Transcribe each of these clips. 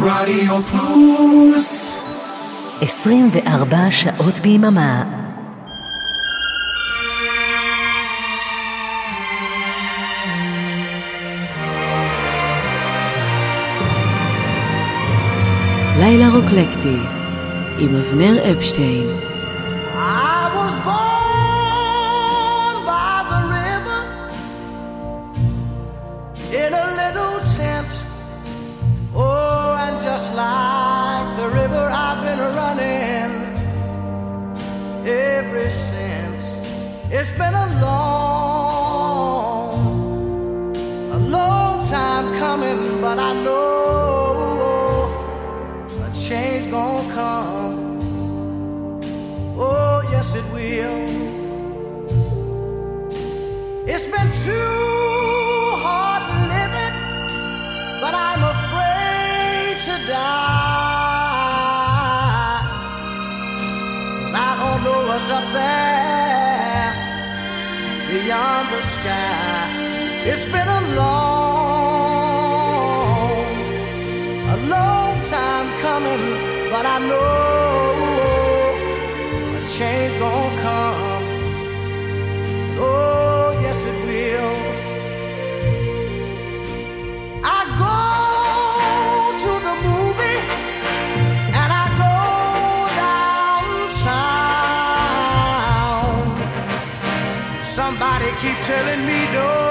רדיו פלוס. 24 שעות ביממה. לילה רוקלקטי עם אבנר אפשטיין telling me don't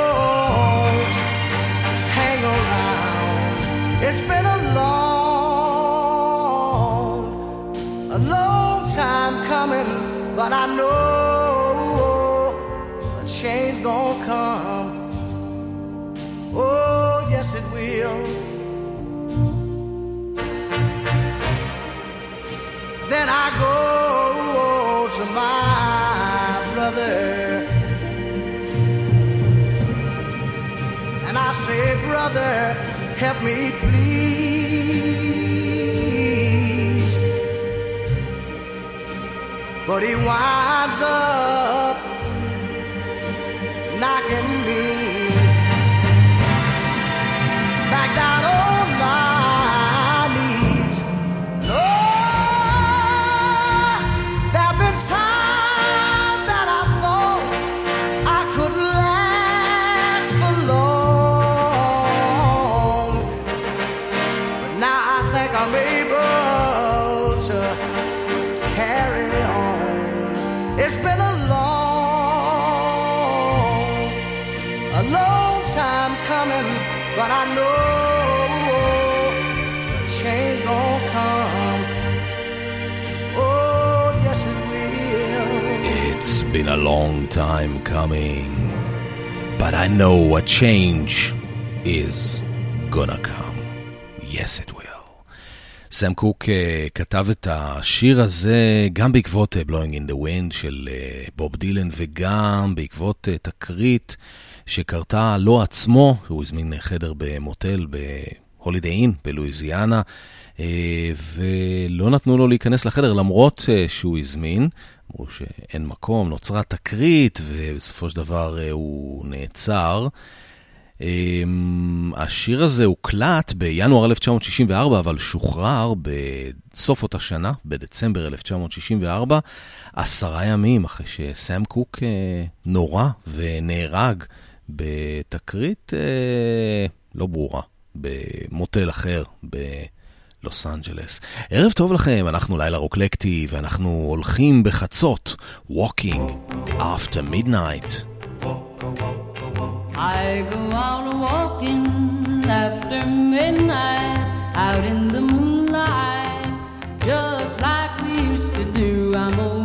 say, Brother, help me please. But he winds up long time coming, but I know a change is gonna come. Yes, it will. סם קוק uh, כתב את השיר הזה גם בעקבות uh, Blowing in the Wind של uh, בוב דילן וגם בעקבות uh, תקרית שקרתה לו עצמו, הוא הזמין חדר במוטל בהולידיי אין בלואיזיאנה, uh, ולא נתנו לו להיכנס לחדר למרות uh, שהוא הזמין. אמרו שאין מקום, נוצרה תקרית, ובסופו של דבר uh, הוא נעצר. Um, השיר הזה הוקלט בינואר 1964, אבל שוחרר בסוף אותה שנה, בדצמבר 1964, עשרה ימים אחרי שסאם קוק נורה ונהרג בתקרית לא ברורה, במוטל אחר, בלוס אנג'לס. ערב טוב לכם, אנחנו לילה רוקלקטי, ואנחנו הולכים בחצות, Walking After Midnight. I go out walking after midnight, out in the moonlight, just like we used to do. I'm always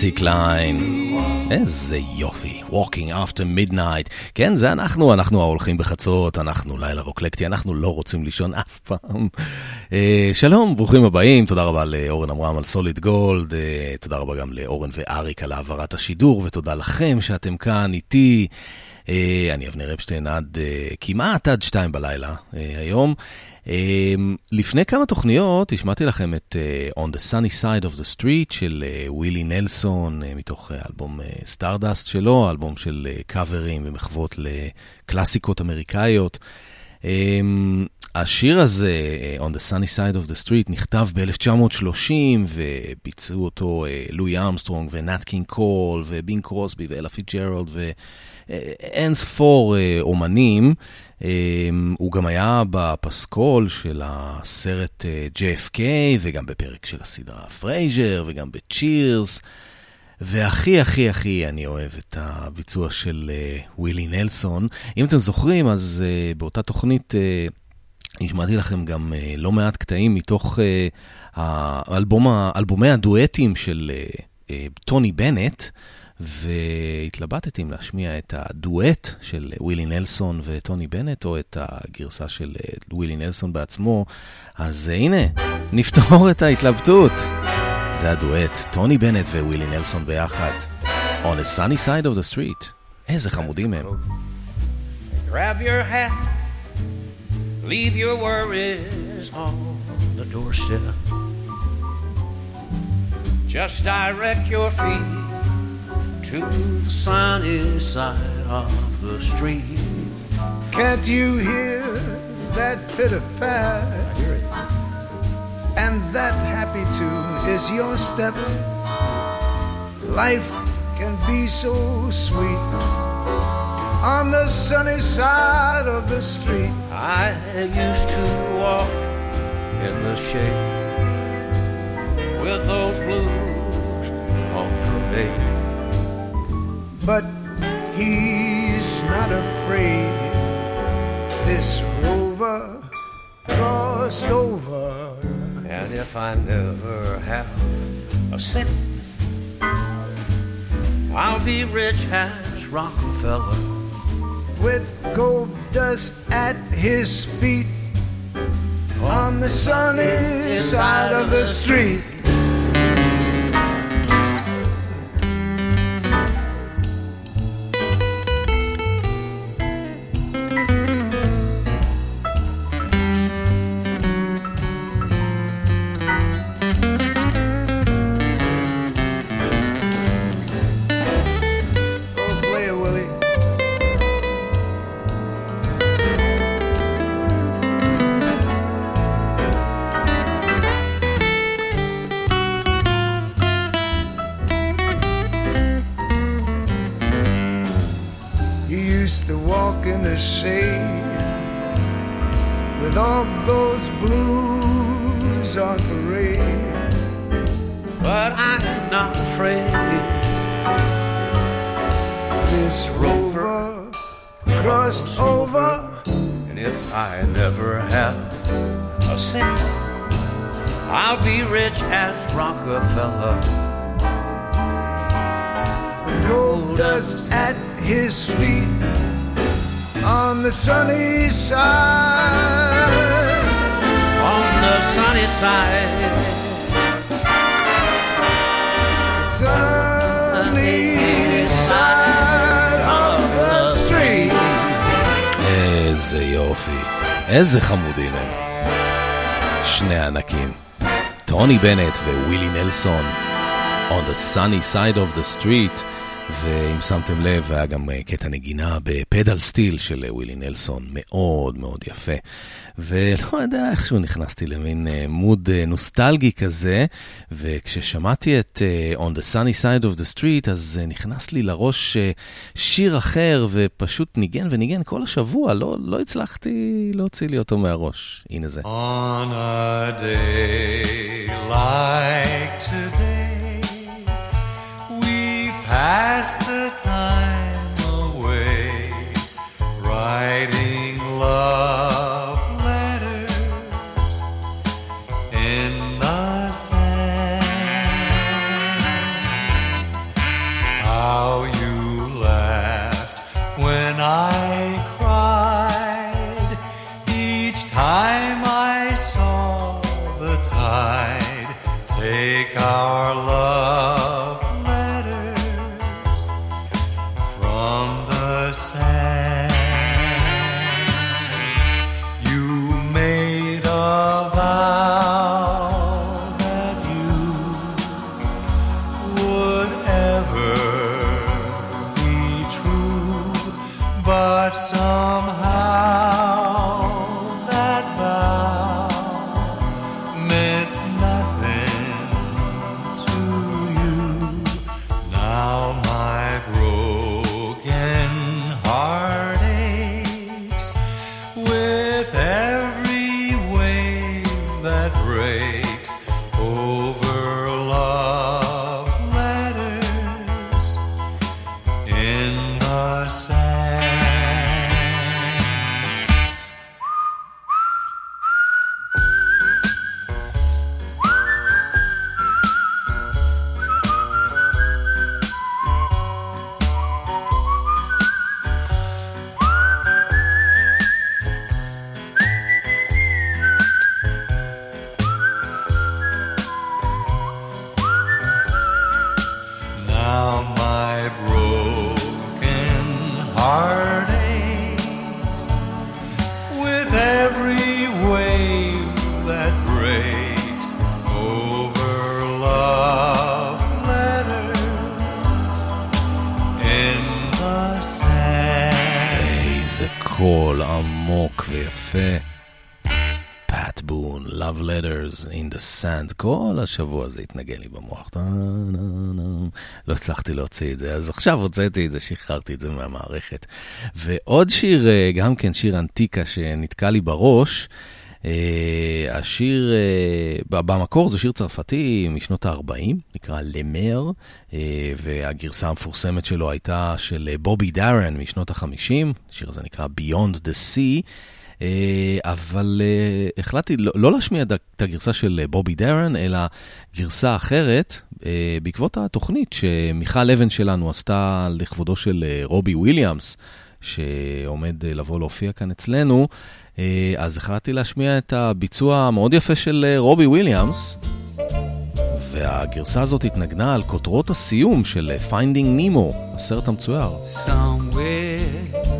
פאצי קליין. איזה יופי, Walking After Midnight. כן, זה אנחנו, אנחנו ההולכים בחצות, אנחנו לילה רוקלקטי, אנחנו לא רוצים לישון אף פעם. אה, שלום, ברוכים הבאים, תודה רבה לאורן עמרם על Solid Gold, אה, תודה רבה גם לאורן ואריק על העברת השידור, ותודה לכם שאתם כאן איתי. אה, אני אבנר אפשטיין עד אה, כמעט עד שתיים בלילה אה, היום. אה, לפני כמה תוכניות השמעתי לכם את אה, On the Sunny Side of the Street של אה, ווילי נלסון, אה, מתוך אה, אלבום Stardust שלו, אלבום של אה, קאברים ומחוות לקלאסיקות אמריקאיות. אה, השיר הזה, אה, On the Sunny Side of the Street, נכתב ב-1930 וביצעו אותו אה, לואי ארמסטרונג ונאט קינג קול ובינג קרוסבי ואלה פיצג'רלד ואין ספור אה, אומנים. אה, הוא גם היה בפסקול של הסרט אה, JFK וגם בפרק של הסדרה פרייזר וגם בצ'ירס. והכי הכי הכי אני אוהב את הביצוע של אה, ווילי נלסון. אם אתם זוכרים, אז uh, באותה תוכנית השמעתי לכם גם לא מעט קטעים מתוך האלבום, אלבומי הדואטים של טוני בנט, והתלבטתי אם להשמיע את הדואט של ווילי נלסון וטוני בנט, או את הגרסה של uh, ווילי נלסון בעצמו. אז uh, הנה, נפתור את ההתלבטות. זה הדואט, טוני בנט ווילי נלסון ביחד. On a sunny side of the street. איזה חמודים הם. Grab your hat, leave your worries on the doorstep. Just direct your feet to the sunny side of the street. Can't you hear that pitter pat? And that happy tune is your step. Life can be so sweet on the sunny side of the street. I used to walk in the shade with those blues on parade. But he's not afraid. This rover crossed over. And if I never have a cent, I'll be rich as Rockefeller. with gold dust at his feet on the sunny side of the street. חמודים הם. שני ענקים. טוני בנט ווילי נלסון, On the sunny side of the street. ואם שמתם לב, היה גם אה, קטע נגינה בפדל סטיל של אה, ווילי נלסון, מאוד מאוד יפה. ולא יודע, איכשהו נכנסתי למין מוד נוסטלגי כזה, וכששמעתי את On the Sunny Side of the Street, אז נכנס לי לראש שיר אחר, ופשוט ניגן וניגן כל השבוע, לא, לא הצלחתי להוציא לי אותו מהראש. הנה זה. On a day like today, pass the time Sand, כל השבוע זה התנגן לי במוח. לא הצלחתי להוציא את זה, אז עכשיו הוצאתי את זה, שחררתי את זה מהמערכת. ועוד שיר, אה, גם כן שיר אנטיקה שנתקע לי בראש. Uh, השיר, uh, במקור זה שיר צרפתי משנות ה-40, נקרא למר, והגרסה המפורסמת שלו הייתה של אה, בובי דארן משנות ה-50, השיר הזה נקרא Beyond the Sea. אה, אבל אה, החלטתי לא, לא להשמיע את הגרסה של אה, בובי דארין, אלא גרסה אחרת, בעקבות התוכנית שמיכל אבן שלנו עשתה לכבודו של רובי וויליאמס, שעומד לבוא להופיע כאן אצלנו. אז החלטתי להשמיע את הביצוע המאוד יפה של רובי וויליאמס, והגרסה הזאת התנגנה על כותרות הסיום של Finding Nemo, הסרט המצויר. Somewhere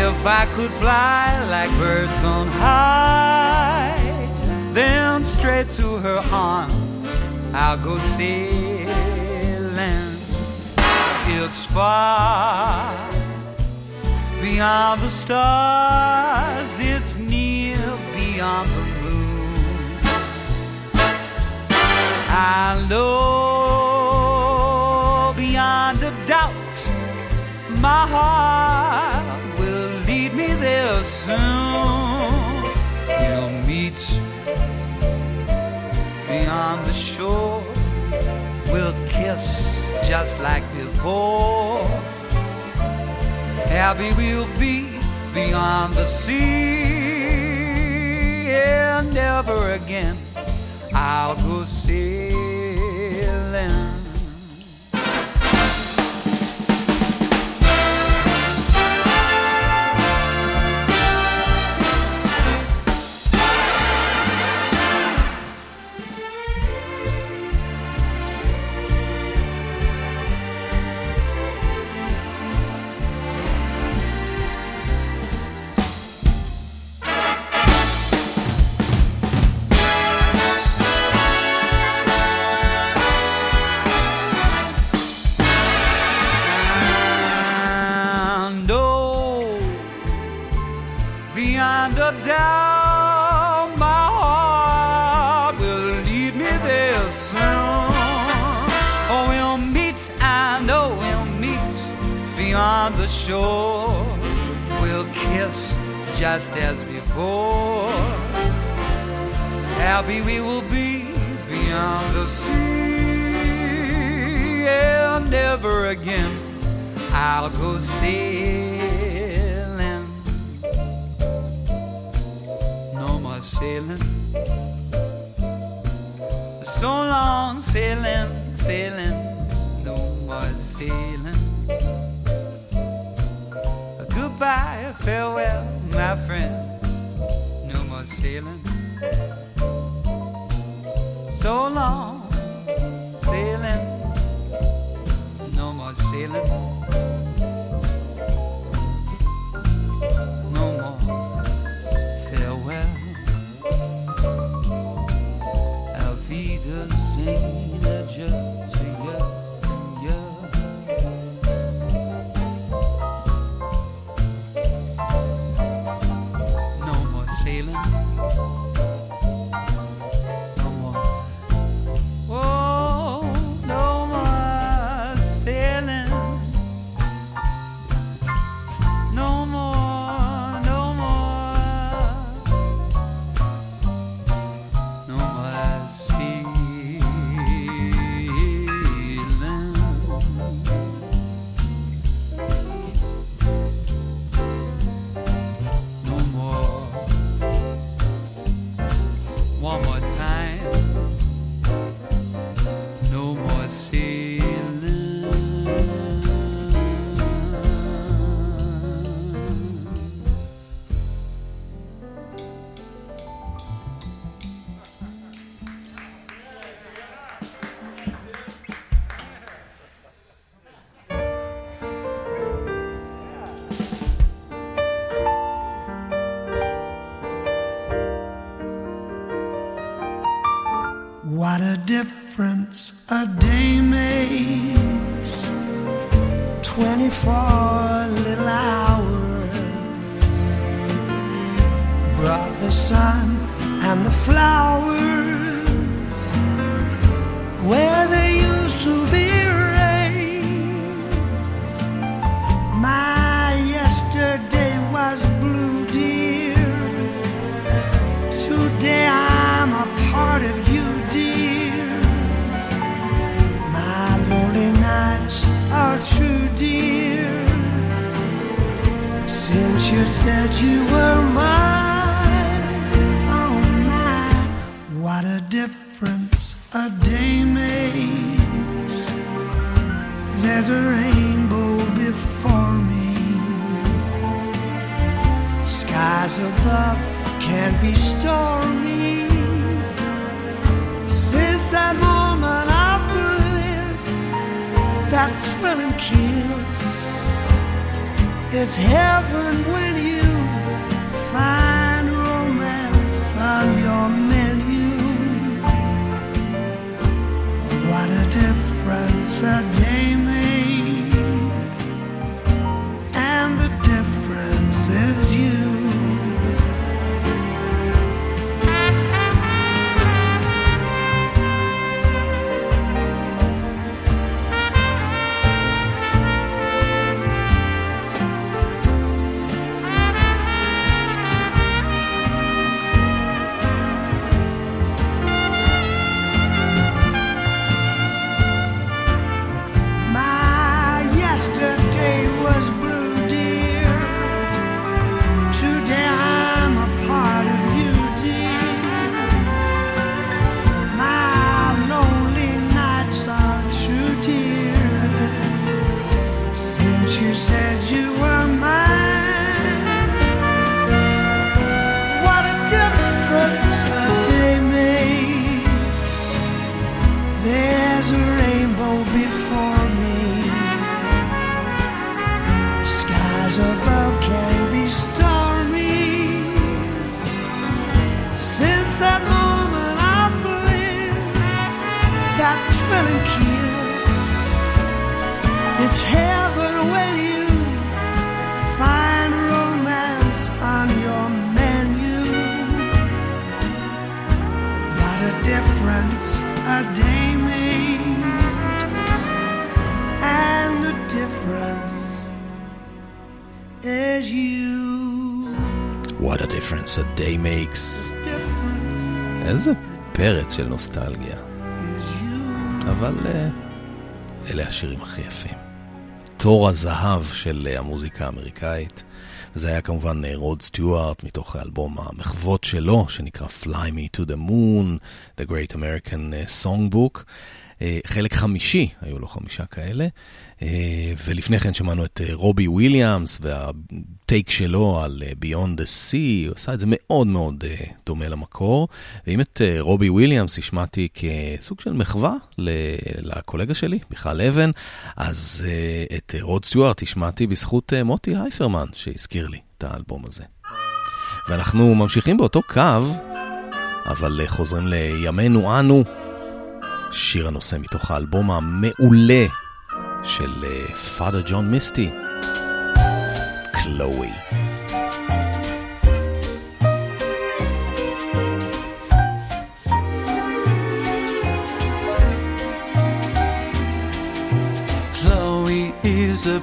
If I could fly like birds on high, then straight to her arms I'll go sailing. It's far beyond the stars, it's near beyond the moon. I know beyond a doubt my heart there soon. We'll meet beyond the shore. We'll kiss just like before. Happy we'll be beyond the sea. And never again I'll go sailing. just as before. Happy we will be beyond the sea. Yeah, never again I'll go sailing. No more sailing. So long sailing, sailing, no more sailing. Goodbye, farewell my friend, no more sailing. So long, sailing, no more sailing. A day makes. איזה פרץ של נוסטלגיה. אבל אה, אלה השירים הכי יפים. תור הזהב של אה, המוזיקה האמריקאית. זה היה כמובן אה, רוד סטיוארט מתוך האלבום המחוות שלו, שנקרא Fly Me to the Moon, The Great American Songbook. אה, חלק חמישי, היו לו חמישה כאלה. אה, ולפני כן שמענו את אה, רובי וויליאמס והטייק שלו על Beyond the Sea, הוא עשה את זה מאוד מאוד דומה למקור. ואם את רובי וויליאמס השמעתי כסוג של מחווה לקולגה שלי, מיכל אבן, אז את רוד סטיוארט השמעתי בזכות מוטי הייפרמן, שהזכיר לי את האלבום הזה. ואנחנו ממשיכים באותו קו, אבל חוזרים לימינו אנו. שיר הנושא מתוך האלבום המעולה של פאדר ג'ון מיסטי, קלואי. Is a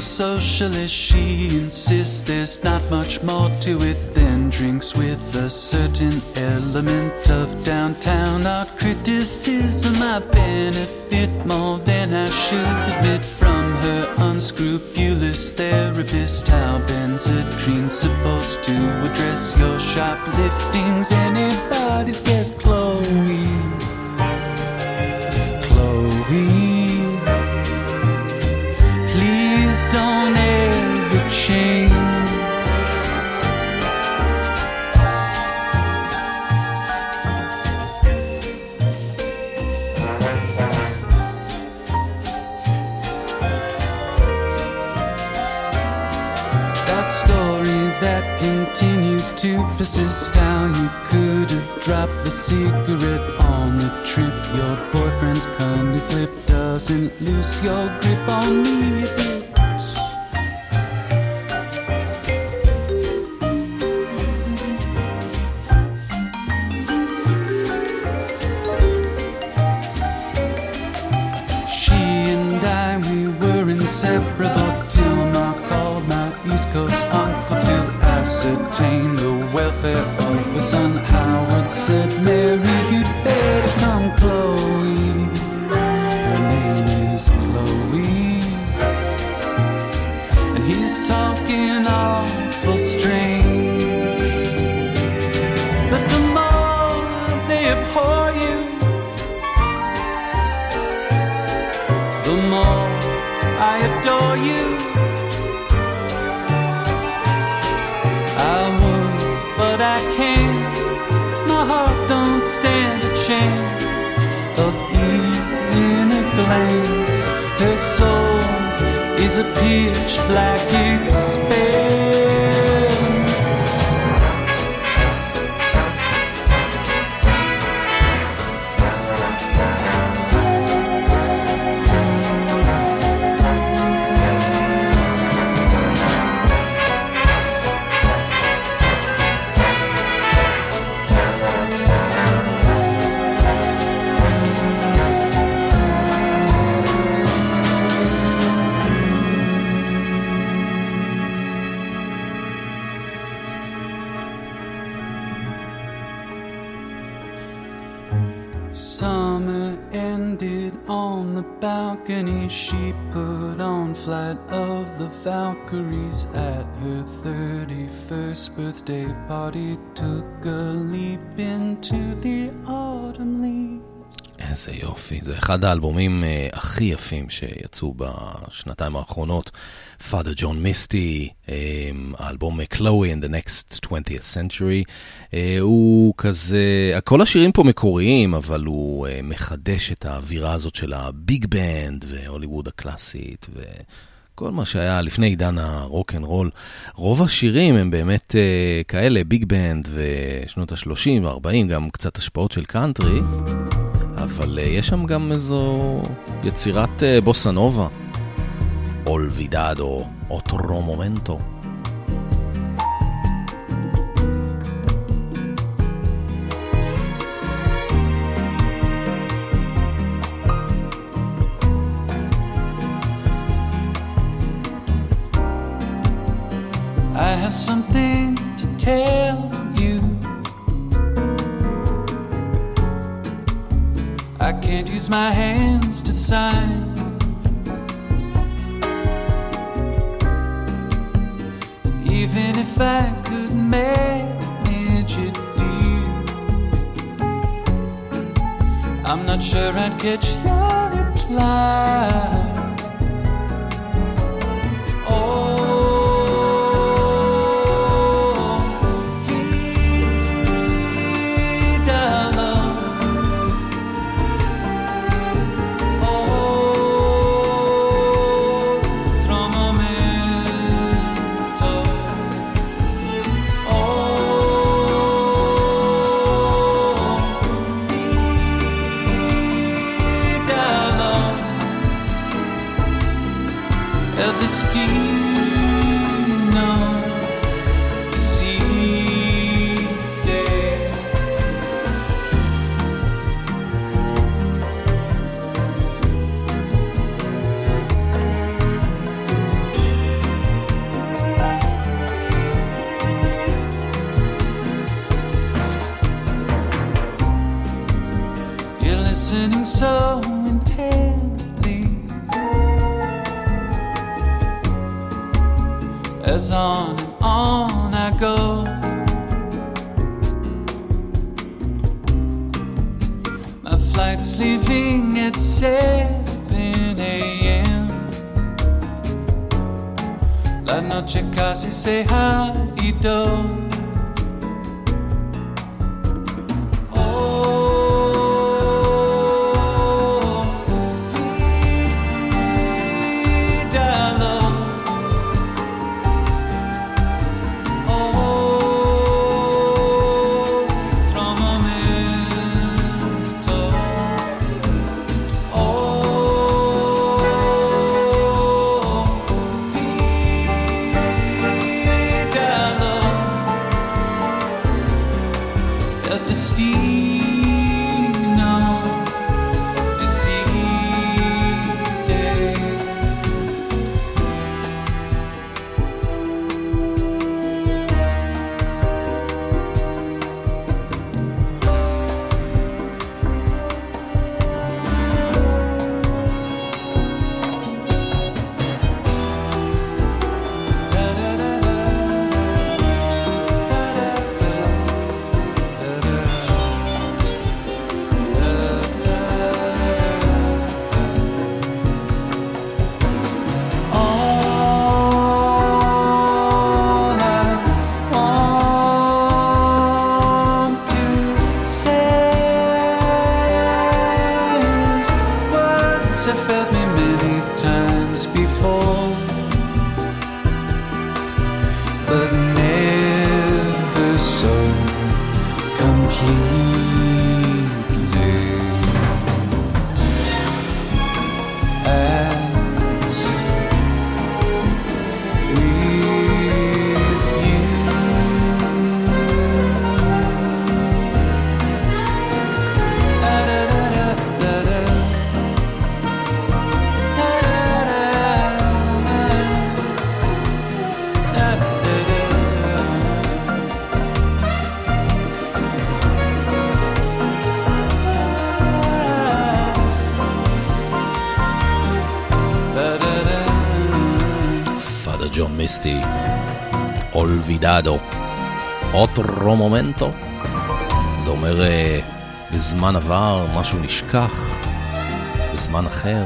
socialist. She insists there's not much more to it than drinks with a certain element of downtown art criticism. I benefit more than I should admit from her unscrupulous therapist. How Benzatrine's supposed to address your shopliftings? Anybody's guess, Chloe. Chloe. Don't ever change. That story that continues to persist. How you could have dropped the cigarette on the trip. Your boyfriend's curly flip doesn't loose your grip on me faire pitch black Summer ended on the balcony. She put on Flight of the Valkyries at her 31st birthday party. Took a leap into the autumn leaves. איזה יופי, זה אחד האלבומים uh, הכי יפים שיצאו בשנתיים האחרונות. Father John Misty, um, האלבום Chloe in the Next 20th Century, אה, הוא כזה, כל השירים פה מקוריים, אבל הוא אה, מחדש את האווירה הזאת של הביג בנד והוליווד הקלאסית. ו... כל מה שהיה לפני עידן הרוק אנד רול. רוב השירים הם באמת אה, כאלה, ביג בנד ושנות ה-30 ו-40, גם קצת השפעות של קאנטרי, אבל אה, יש שם גם איזו יצירת אה, בוסה נובה. Olvidado, otro momento. I have something to tell I can't use my hands to sign. Even if I could manage it, dear, I'm not sure I'd catch your reply. Oh, as on and on I go. My flight's leaving at 7 a.m. La noche casi se ha ido. Olvidado, otro momento. זה אומר אה, זמן עבר, משהו נשכח, בזמן אחר.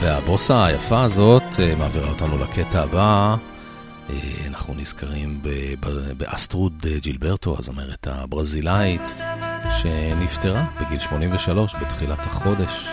והבוסה היפה הזאת אה, מעבירה אותנו לקטע הבא. אה, אנחנו נזכרים באסטרוד ג'ילברטו, הזמרת הברזילאית, שנפטרה בגיל 83 בתחילת החודש.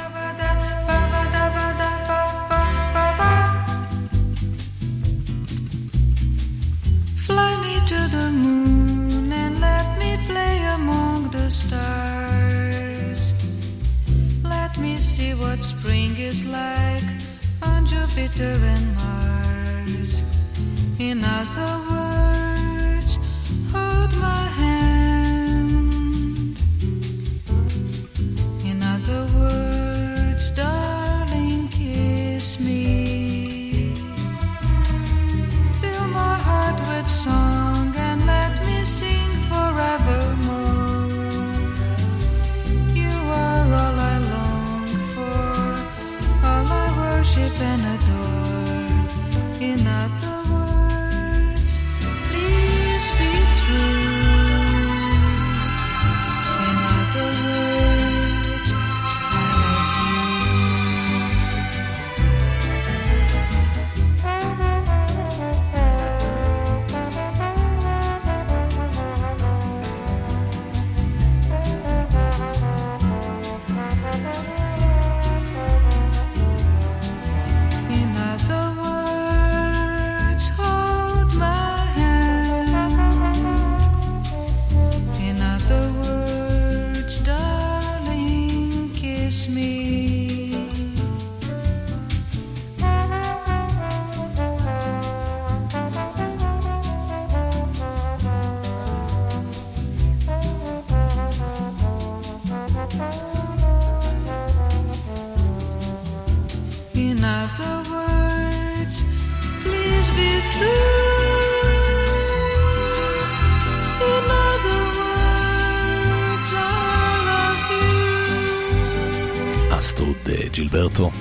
אה, ג'ילברטו,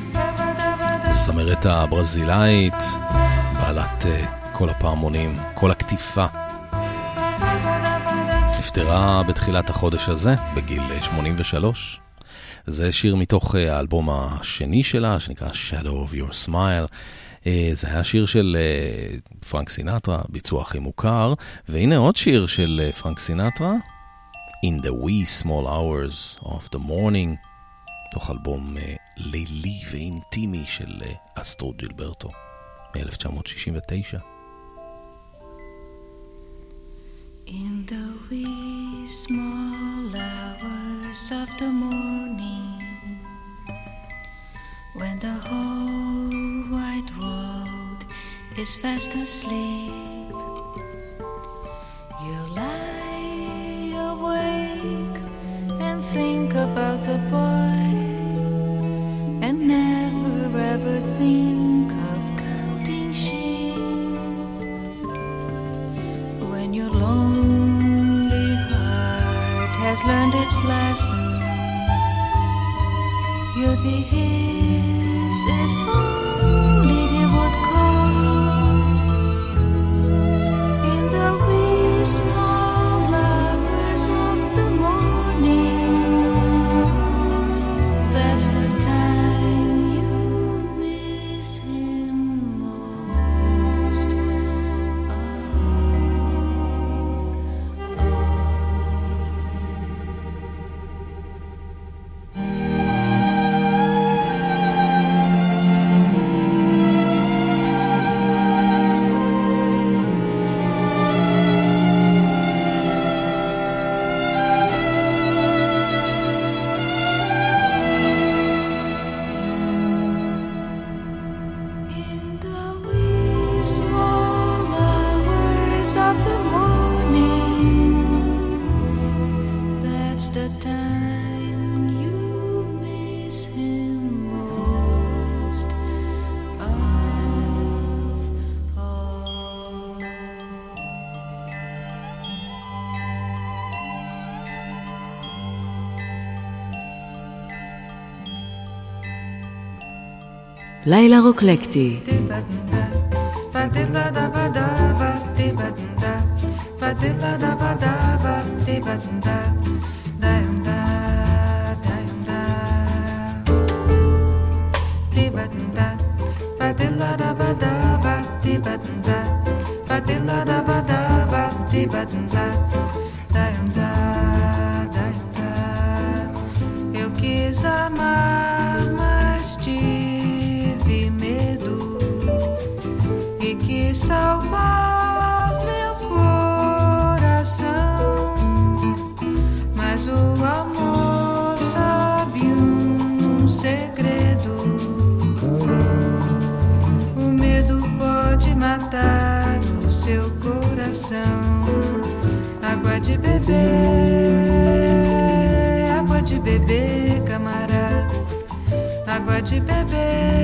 זמרת הברזילאית, בעלת אה, כל הפעמונים, כל הקטיפה. נפטרה בתחילת החודש הזה, בגיל אה, 83. זה שיר מתוך אה, האלבום השני שלה, שנקרא Shadow of Your Smile. אה, זה היה שיר של אה, פרנק סינטרה, ביצוע הכי מוכר, והנה עוד שיר של אה, פרנק סינטרה, In the wee small hours of the morning, תוך אלבום אה, לילי ואינטימי של אה, אסטרו ג'ילברטו מ-1969. In the wee small hours of the morning, when the whole wide world is fast asleep, you lie awake and think about the boy, learned its lesson. you'll be his לילה רוקלקטי, de beber, água de beber, camarada. Água de beber,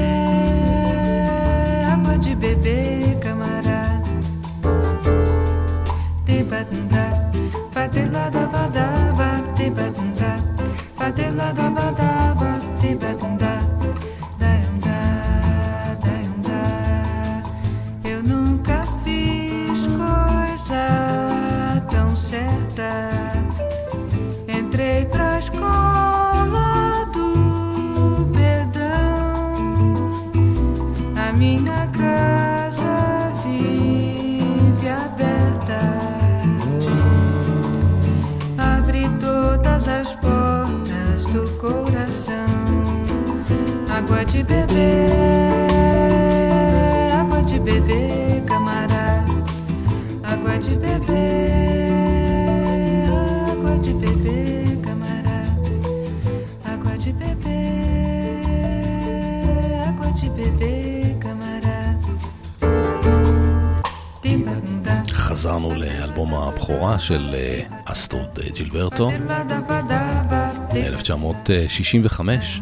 של אה, אסטרוד אה, ג'ילברטו, badabadaba, 1965.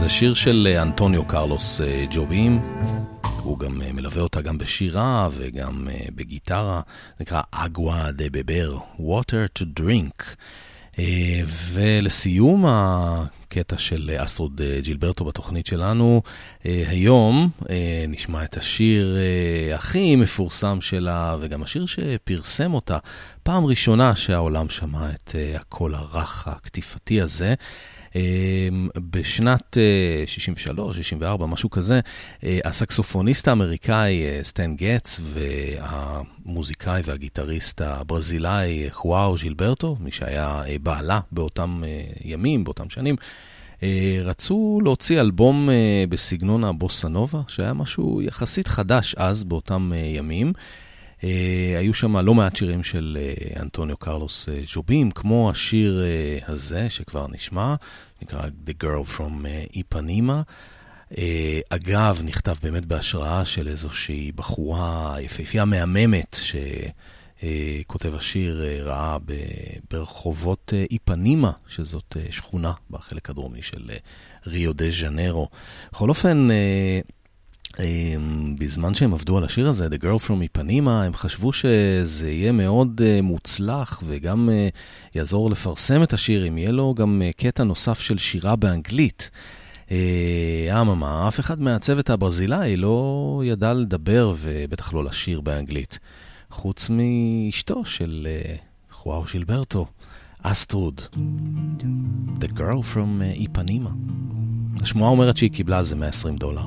זה שיר של אה, אנטוניו קרלוס ג'ובים. הוא גם מלווה אותה גם בשירה וגם בגיטרה. נקרא Água de Beber, Water to Drink. ולסיום הקטע של אה, אסטרוד אה, ג'ילברטו בתוכנית שלנו, אה, היום נשמע את השיר הכי מפורסם שלה, וגם השיר שפרסם אותה פעם ראשונה שהעולם שמע את הקול הרך הקטיפתי הזה. אה, בשנת אה, 63, 64, משהו כזה, אה, הסקסופוניסט האמריקאי אה, סטן גטס והמוזיקאי והגיטריסט הברזילאי חואו ז'ילברטו, מי שהיה אה, בעלה באותם אה, ימים, באותם שנים, אה, רצו להוציא אלבום אה, בסגנון הבוסה נובה, שהיה משהו יחסית חדש אז, באותם אה, ימים. אה, היו שם לא מעט שירים של אה, אנטוניו קרלוס אה, ז'ובים, כמו השיר הזה שכבר נשמע, נקרא The Girl from איפנימה. אגב, נכתב באמת בהשראה של איזושהי בחורה יפהפייה מהממת, שכותב השיר אה, ראה ברחובות איפנימה, שזאת שכונה בחלק הדרומי של ריו דה ז'נרו. בכל אופן, בזמן שהם עבדו על השיר הזה, The Girl From איפנימה, הם חשבו שזה יהיה מאוד uh, מוצלח וגם uh, יעזור לפרסם את השיר, אם יהיה לו גם uh, קטע נוסף של שירה באנגלית. אה, אממה, אף אחד מהצוות הברזילאי לא ידע לדבר ובטח לא לשיר באנגלית, חוץ מאשתו של חואו שילברטו, אסטרוד, The Girl From איפנימה. השמועה אומרת שהיא קיבלה על זה 120 דולר.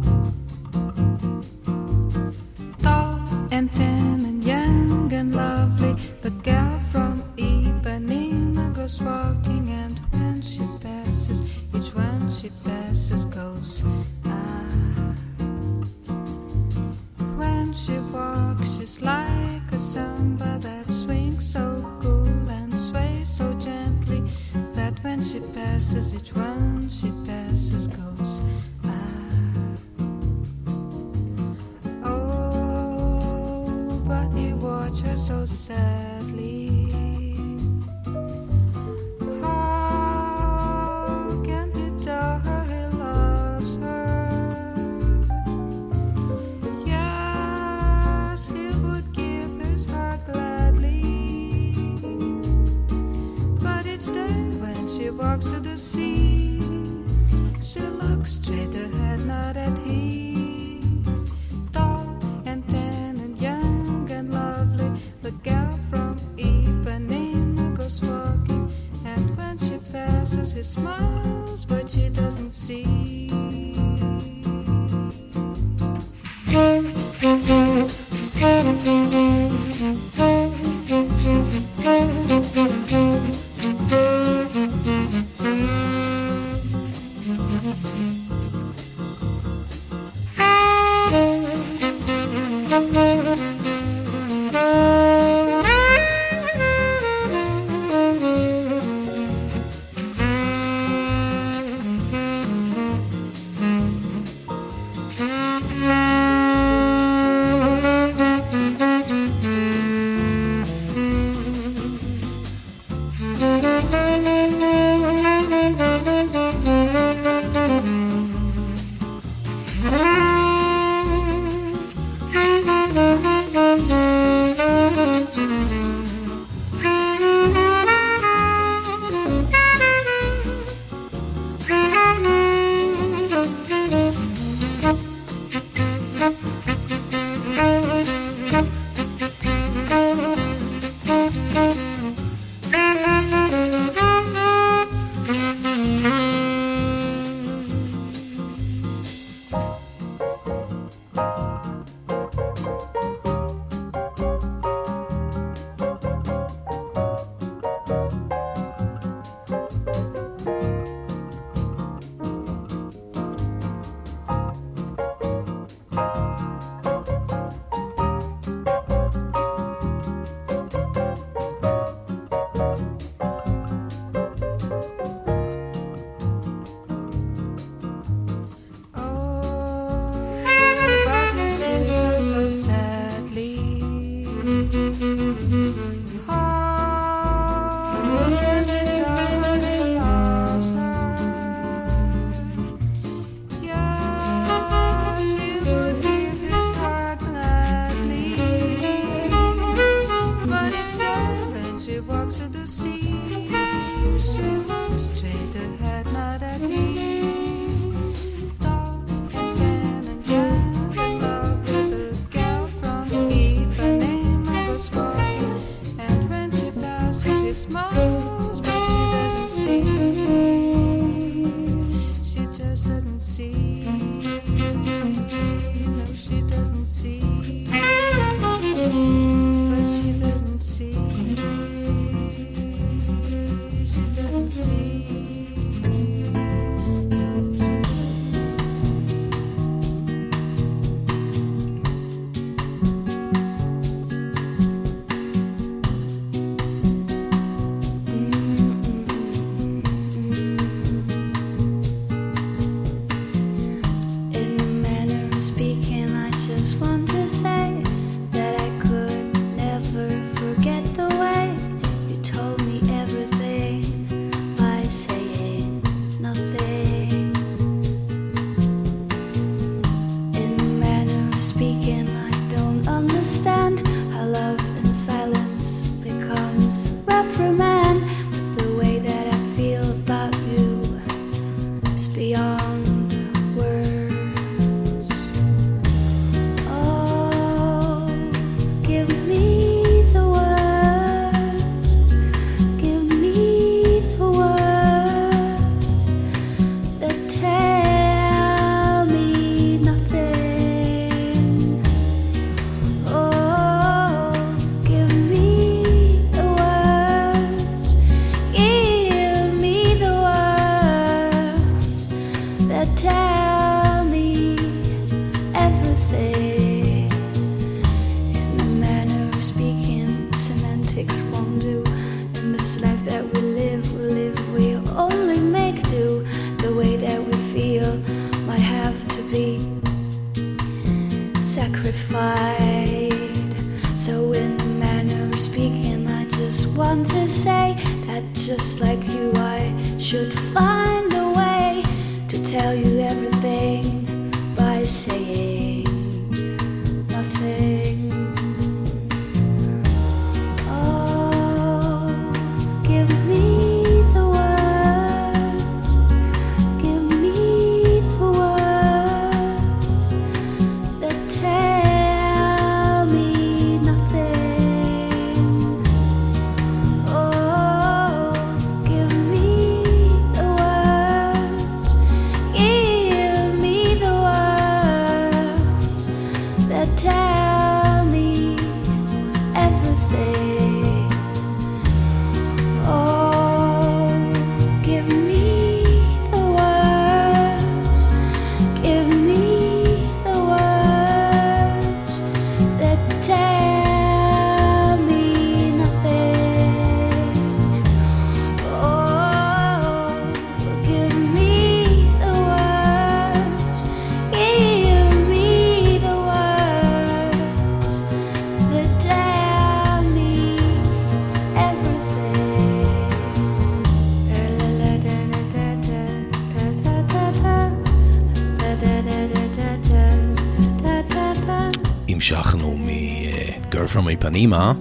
איפנימה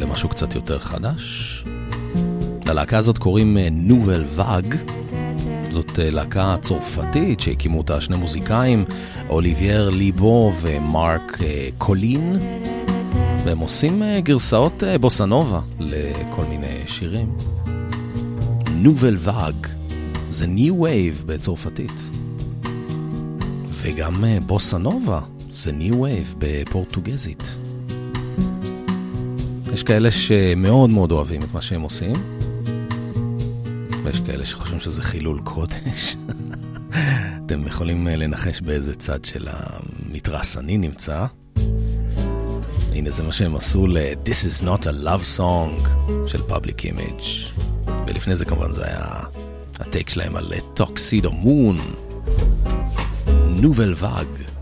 למשהו קצת יותר חדש. ללהקה הזאת קוראים Nouvelle Vague. זאת אה, להקה צרפתית שהקימו אותה שני מוזיקאים, אוליבייה ליבו ומרק אה, קולין. והם עושים אה, גרסאות אה, בוסנובה לכל מיני שירים. Nouvelle Vague זה New Wave בצרפתית. וגם אה, בוסנובה זה New Wave בפורטוגזית. יש כאלה שמאוד מאוד אוהבים את מה שהם עושים, ויש כאלה שחושבים שזה חילול קודש. אתם יכולים אה, לנחש באיזה צד של המתרס אני נמצא. הנה זה מה שהם עשו ל-This is not a love song של Public Image. ולפני זה כמובן זה היה הטייק שלהם על טוקסידו מון. נובל ואג.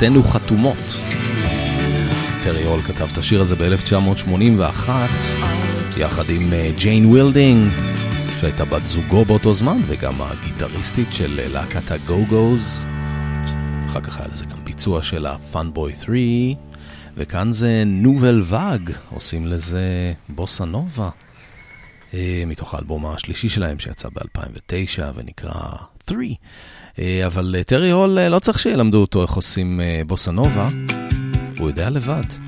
שפתינו חתומות. טרי הול כתב את השיר הזה ב-1981, יחד עם אה, ג'יין וילדינג, שהייתה בת זוגו באותו זמן, וגם הגיטריסטית של אה, להקת הגו-גוז. אחר כך היה לזה גם ביצוע של ה- Fun Boy 3, וכאן זה Nouvelle Vague, עושים לזה בוסה נובה, אה, מתוך האלבום השלישי שלהם שיצא ב-2009 ונקרא 3. אה, אבל אה, טרי הול אה, לא צריך שילמדו אותו איך עושים בוסה נובה, הוא יודע לבד.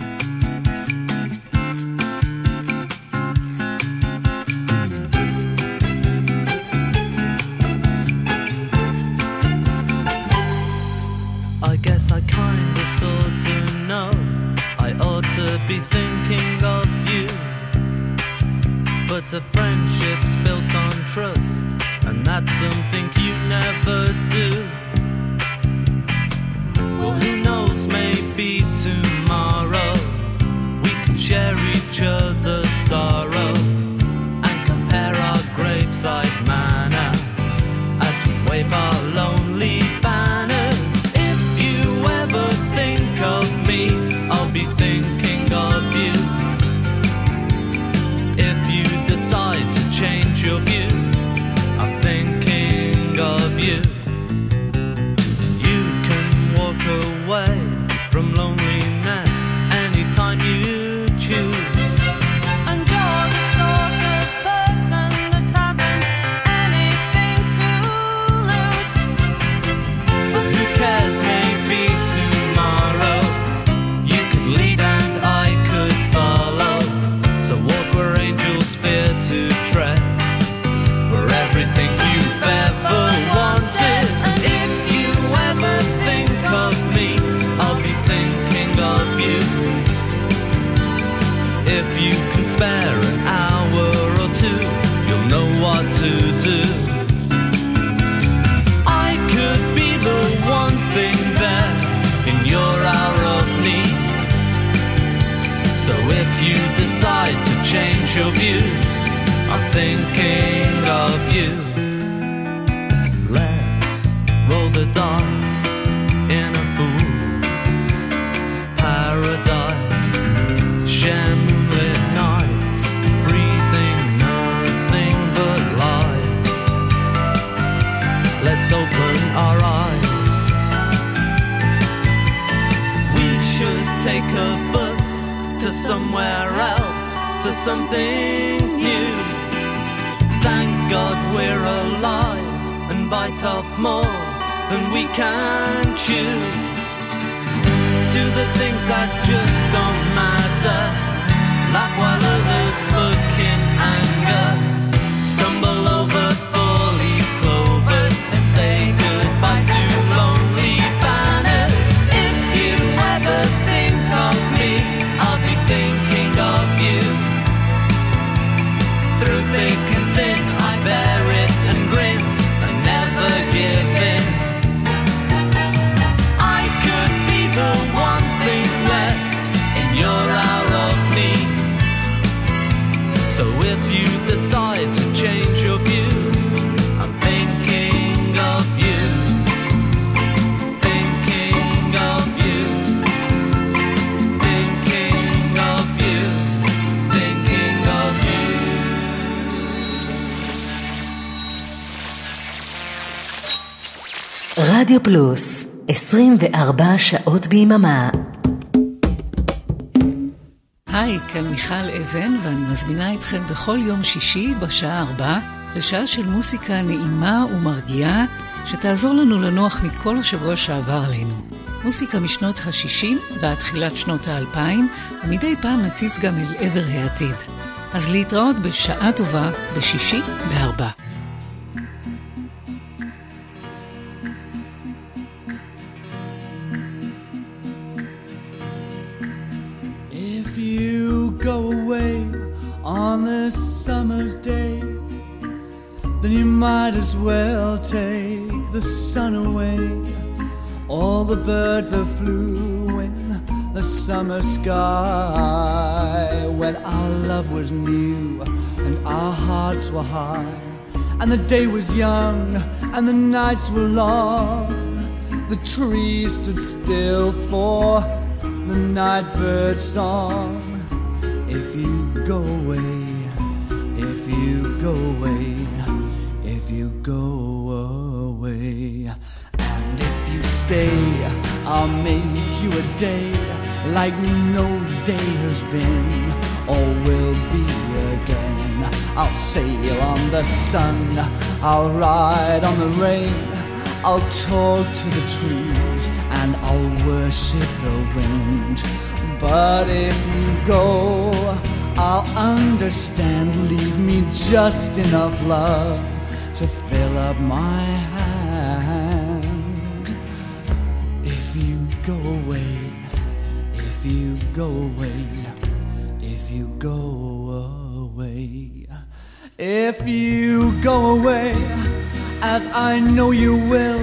views. I'm thinking. To something new. Thank God we're alive and bite off more than we can chew. Do the things that just don't matter. Laugh while others look in anger. רדיו פלוס, 24 שעות ביממה. היי, כאן מיכל אבן, ואני מזמינה אתכם בכל יום שישי בשעה ארבע לשעה של מוסיקה נעימה ומרגיעה, שתעזור לנו לנוח מכל השבוע שעבר עלינו. מוסיקה משנות ה-60 ועד תחילת שנות ה-2000, ומדי פעם נציץ גם אל עבר העתיד. אז להתראות בשעה טובה בשישי בארבע. Birds that flew in the summer sky when our love was new and our hearts were high, and the day was young and the nights were long. The trees stood still for the night bird song. If you go away, if you go away, if you go stay, I'll make you a day like no day has been or will be again. I'll sail on the sun, I'll ride on the rain. I'll talk to the trees and I'll worship the wind. But if you go, I'll understand. Leave me just enough love to fill up my hand. Go away, if you go away, if you go away, if you go away as I know you will.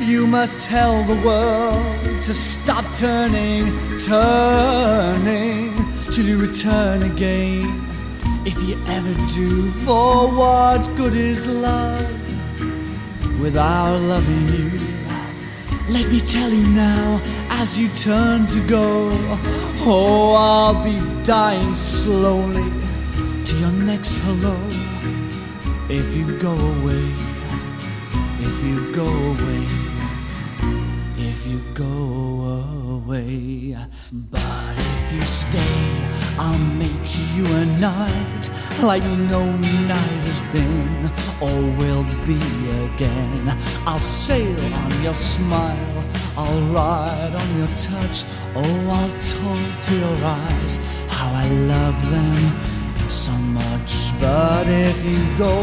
You must tell the world to stop turning, turning till you return again. If you ever do, for what good is love without loving you? Let me tell you now, as you turn to go, oh, I'll be dying slowly to your next hello. If you go away, if you go away, if you go away. But if you stay, I'll make you a night like no night has been or will be again. I'll sail on your smile, I'll ride on your touch. Oh, I'll talk to your eyes, how I love them so much. But if you go,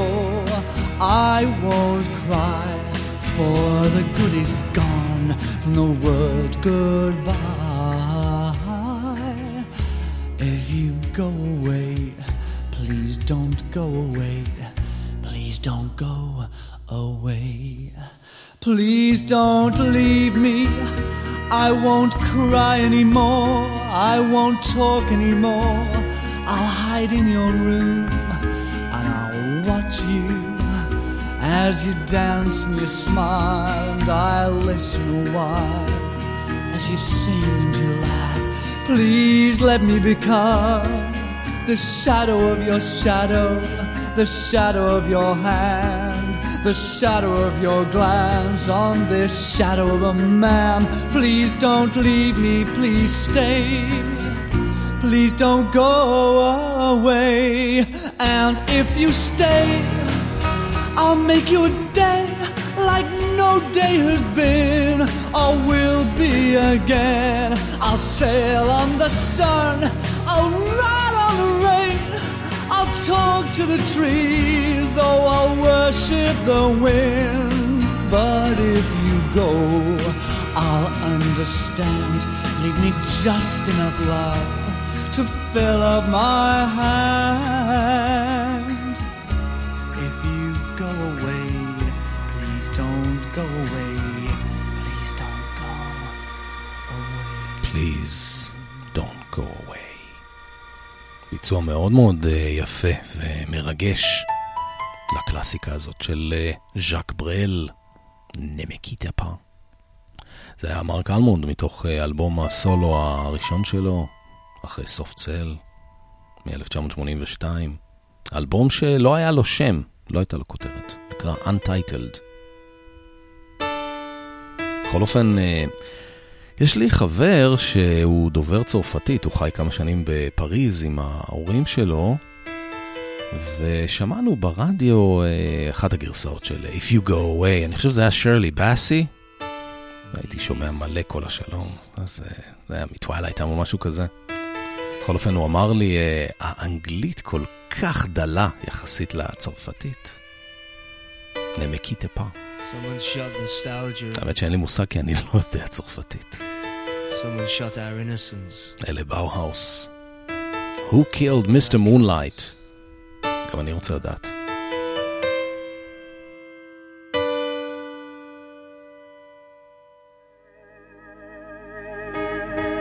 I won't cry, for the good is gone from the word goodbye. Go away, please don't go away. Please don't go away. Please don't leave me. I won't cry anymore. I won't talk anymore. I'll hide in your room and I'll watch you as you dance and you smile, and I'll listen a while as you sing and you laugh. Please let me become the shadow of your shadow, the shadow of your hand, the shadow of your glance on this shadow of a man. Please don't leave me, please stay. Please don't go away. And if you stay, I'll make you a day like no day has been or will be again. I'll sail on the sun, I'll ride on the rain, I'll talk to the trees, oh, I'll worship the wind. But if you go, I'll understand. Leave me just enough love to fill up my hand. ביצוע מאוד מאוד אה, יפה ומרגש לקלאסיקה הזאת של אה, ז'אק ברל, נמקיטה פא. זה היה מרק אלמונד מתוך אה, אלבום הסולו הראשון שלו, אחרי סוף צל, מ-1982. אלבום שלא היה לו שם, לא הייתה לו כותרת, נקרא Untitled. בכל אופן, יש לי חבר שהוא דובר צרפתית, הוא חי כמה שנים בפריז עם ההורים שלו, ושמענו ברדיו אה, אחת הגרסאות של If You Go Away, אני חושב שזה היה שרלי באסי, והייתי שומע מלא כל השלום, אז אה, זה היה מטווילייט או משהו כזה. בכל אופן, הוא אמר לי, אה, האנגלית כל כך דלה יחסית לצרפתית. shot nostalgia. האמת שאין לי מושג כי אני לא יודע צרפתית. Someone shot our innocence. אלה באו-האוס. Who killed Mr. Moonlight? גם אני רוצה לדעת.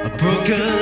A broken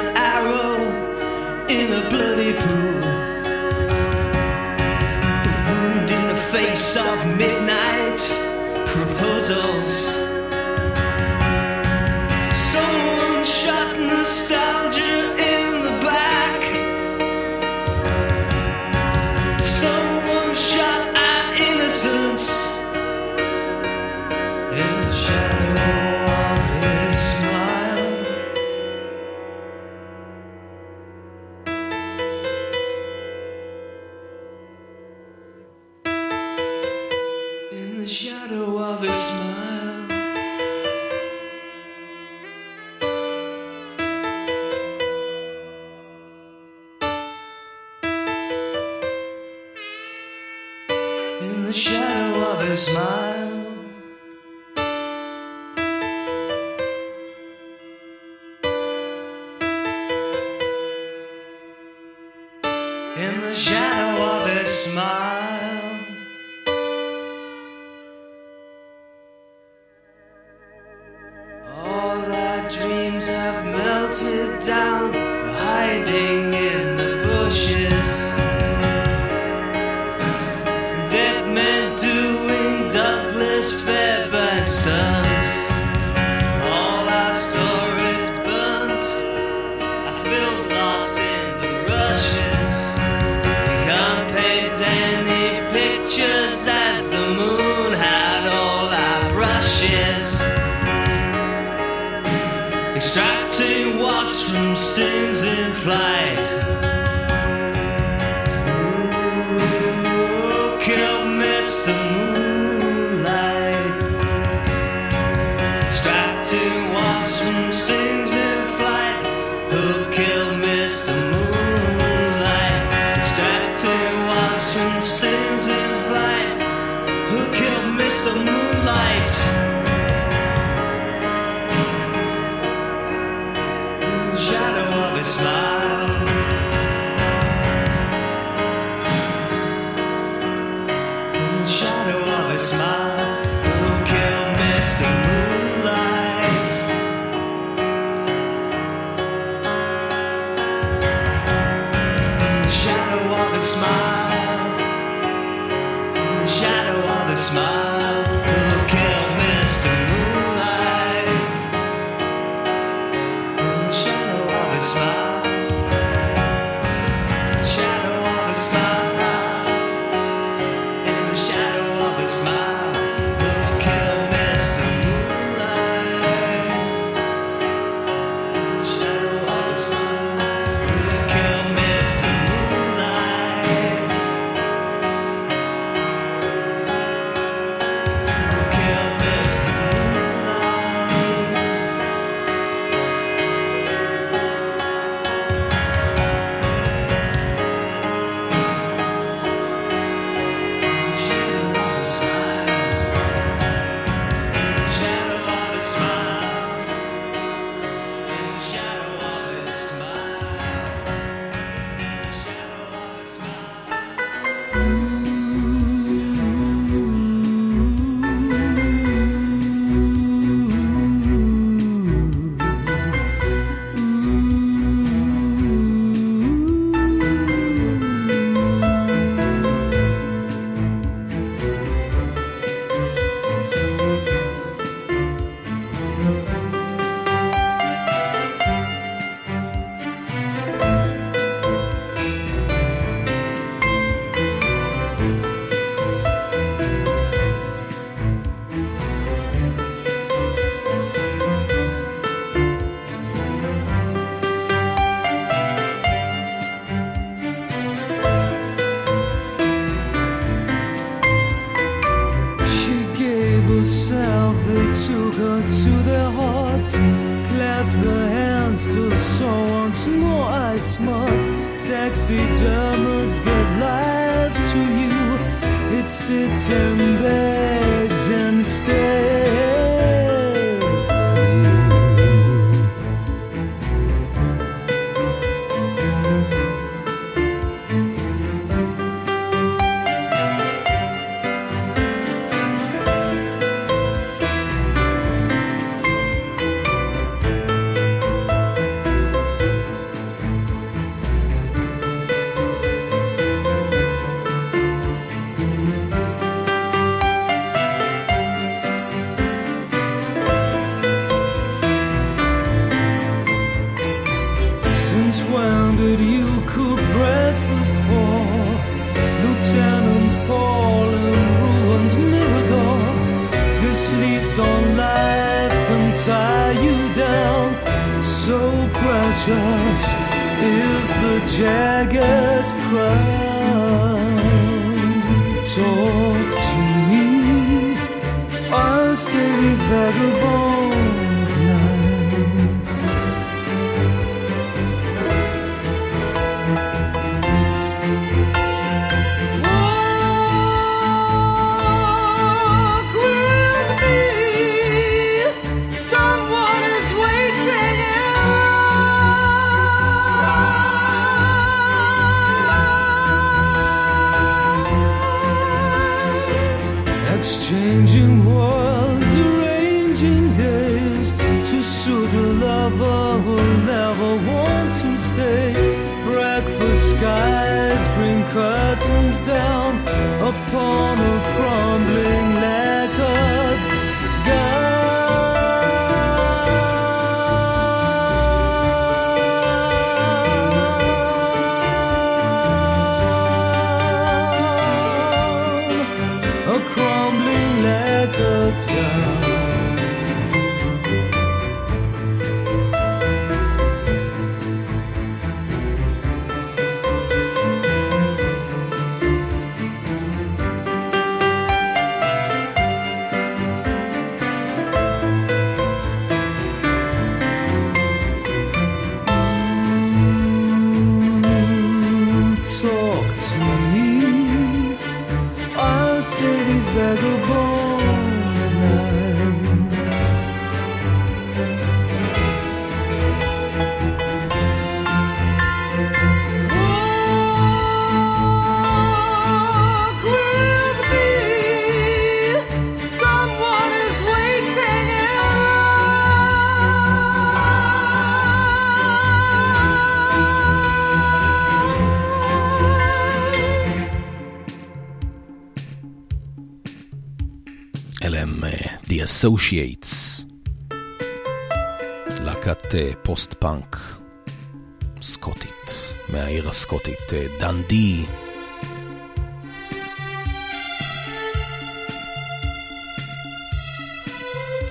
家。Associates, להקת אה, פוסט-פאנק סקוטית, מהעיר הסקוטית אה, דנדי.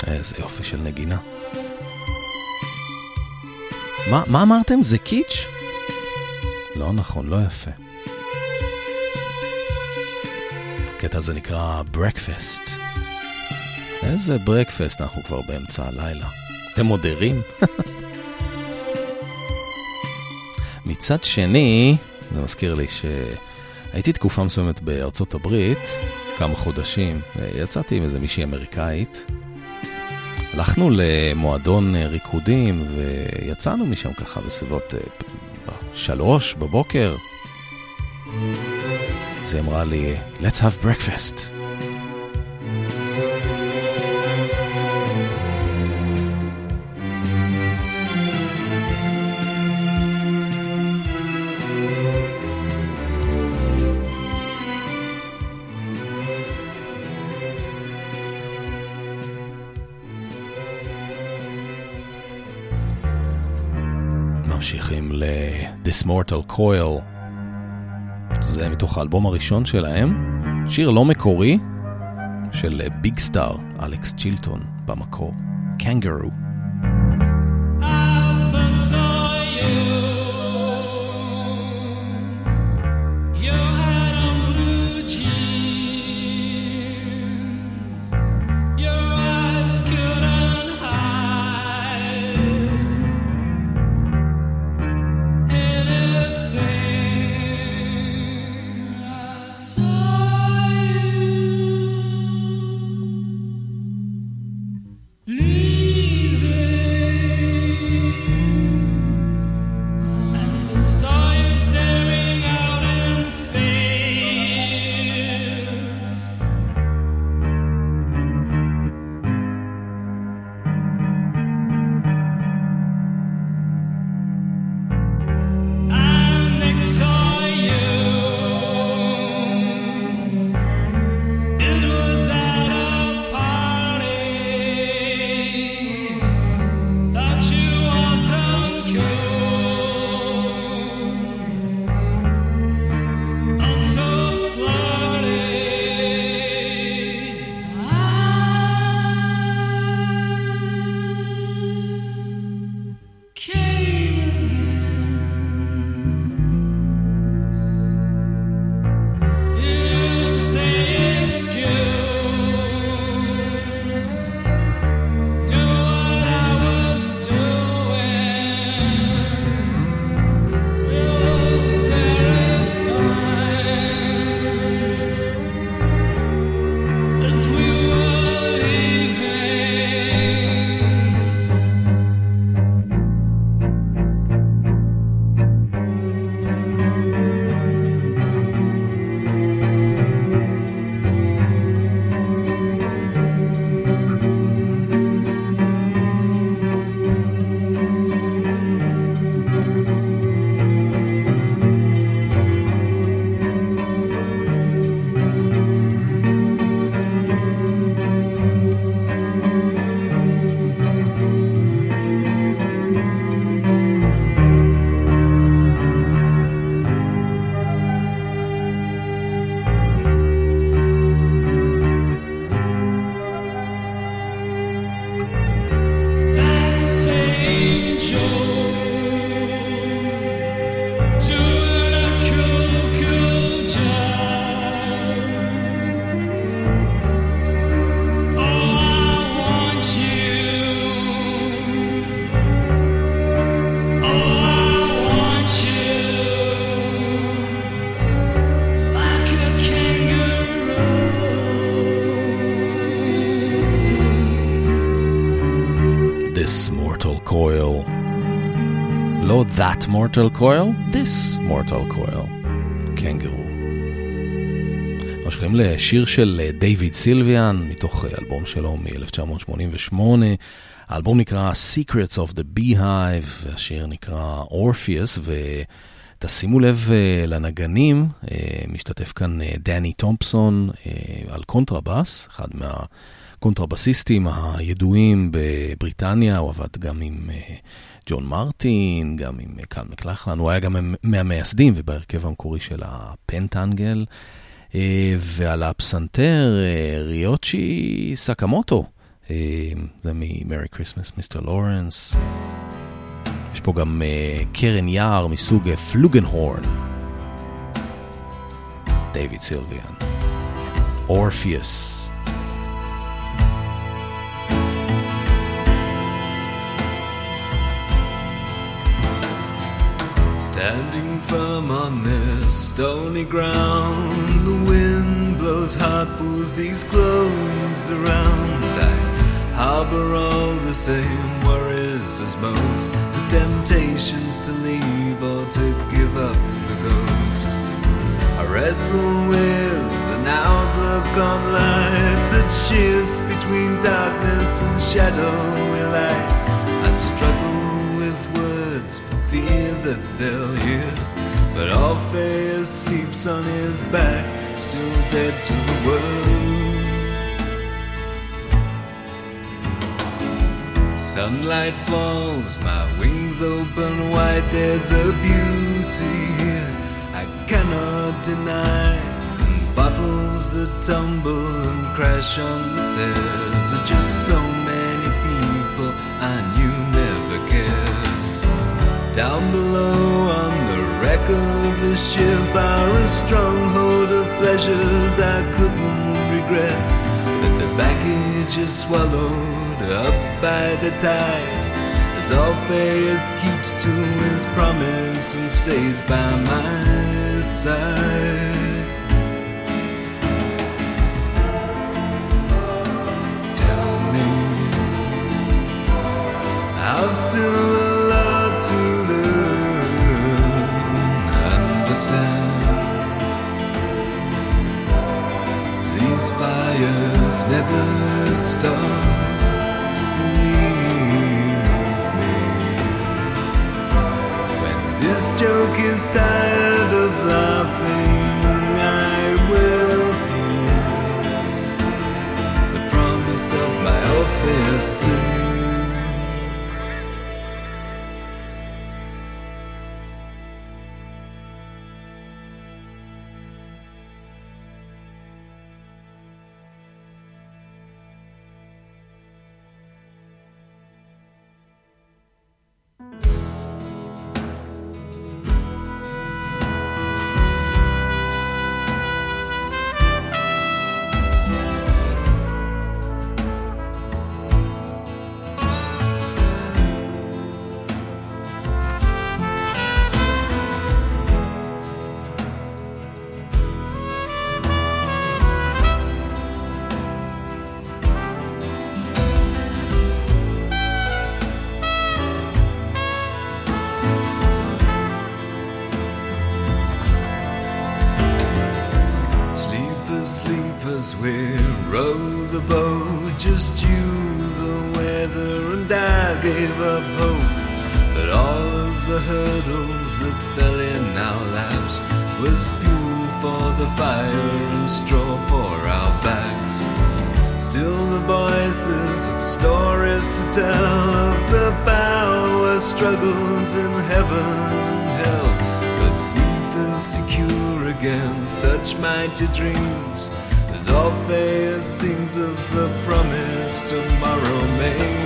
איזה יופי של נגינה. מה, מה אמרתם? זה קיטש? לא נכון, לא יפה. הקטע הזה נקרא ברקפסט. איזה ברקפסט, אנחנו כבר באמצע הלילה. אתם עוד ערים? מצד שני, זה מזכיר לי שהייתי תקופה מסוימת בארצות הברית, כמה חודשים, ויצאתי עם איזה מישהי אמריקאית. הלכנו למועדון ריקודים ויצאנו משם ככה בסביבות אה, שלוש בבוקר. אז היא אמרה לי, let's have breakfast. ל-This Mortal Coil. זה מתוך האלבום הראשון שלהם, שיר לא מקורי של ביג סטאר, אלכס צ'ילטון במקור, קנגרו. Mortal Coil, This Mortal Coil. Kangaroo. ממשיכים לשיר של דייוויד סילביאן, מתוך אלבום שלו מ-1988. האלבום נקרא Secrets of the Beehive, והשיר נקרא Orpheus, תשימו לב אה, לנגנים, משתתף כאן דני תומפסון על קונטרבאס, אחד מהקונטרבסיסטים הידועים בבריטניה, הוא עבד גם עם אה, ג'ון מרטין, גם עם uh, קל מקלחלן, הוא היה גם מהמייסדים ובהרכב המקורי של הפנטנגל, uh, ועל הפסנתר ריוצ'י סקמוטו, זה מ-Merry Christmas, מיסטר לורנס. יש פה גם קרן יער מסוג פלוגנהורן. דייוויד סילביאן. אורפיוס. Standing firm on this stony ground, the wind blows hot, pulls these clothes around. I harbor all the same worries as most the temptations to leave or to give up the ghost. I wrestle with an outlook on life that shifts between darkness and shadowy light. I struggle that they'll hear, but Orpheus sleeps on his back, still dead to the world. Sunlight falls, my wings open wide. There's a beauty here I cannot deny. Bottles that tumble and crash on the stairs are just so many people I knew. Down below on the wreck of the ship are a stronghold of pleasures I couldn't regret. But the baggage is swallowed up by the tide as Orpheus keeps to his promise and stays by my side. Tell me, I've still fires never stop. Leave me when this joke is tired of laughing. I will hear the promise of my Orpheus sing. Mighty dreams. As Orpheus sings of the promise tomorrow may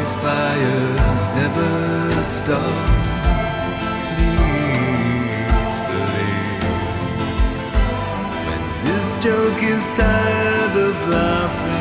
These fires never stop. Please believe when this joke is tired of laughing,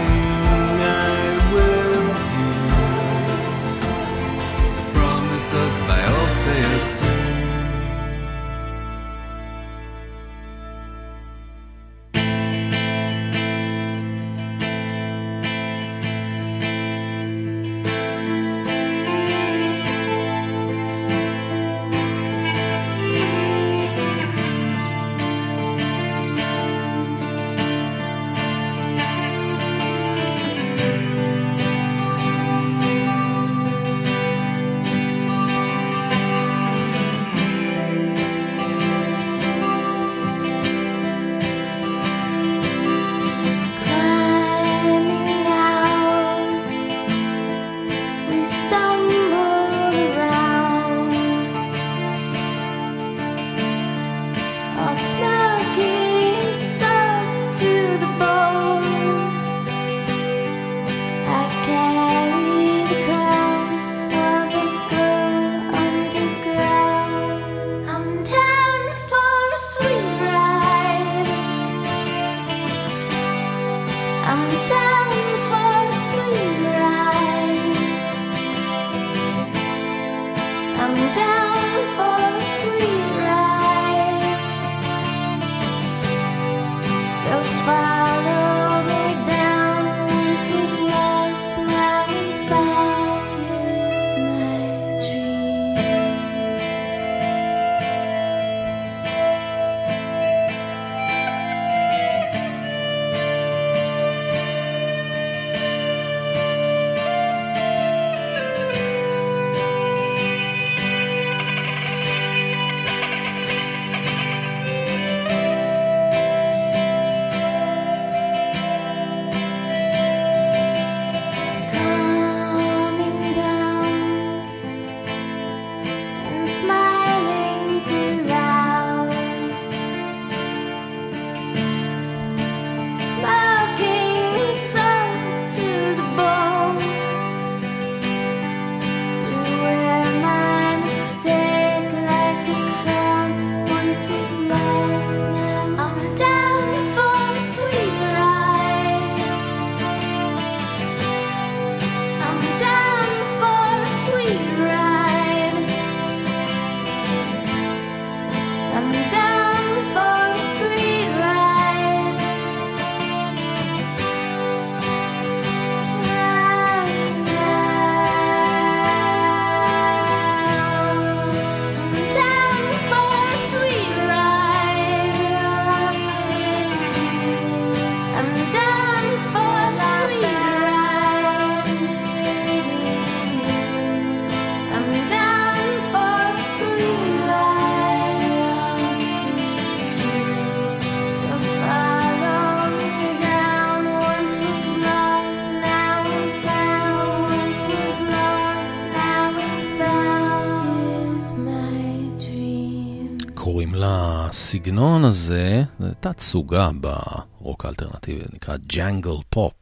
הסגנון הזה, זה תת-סוגה ברוק האלטרנטיבי, נקרא jangle pop.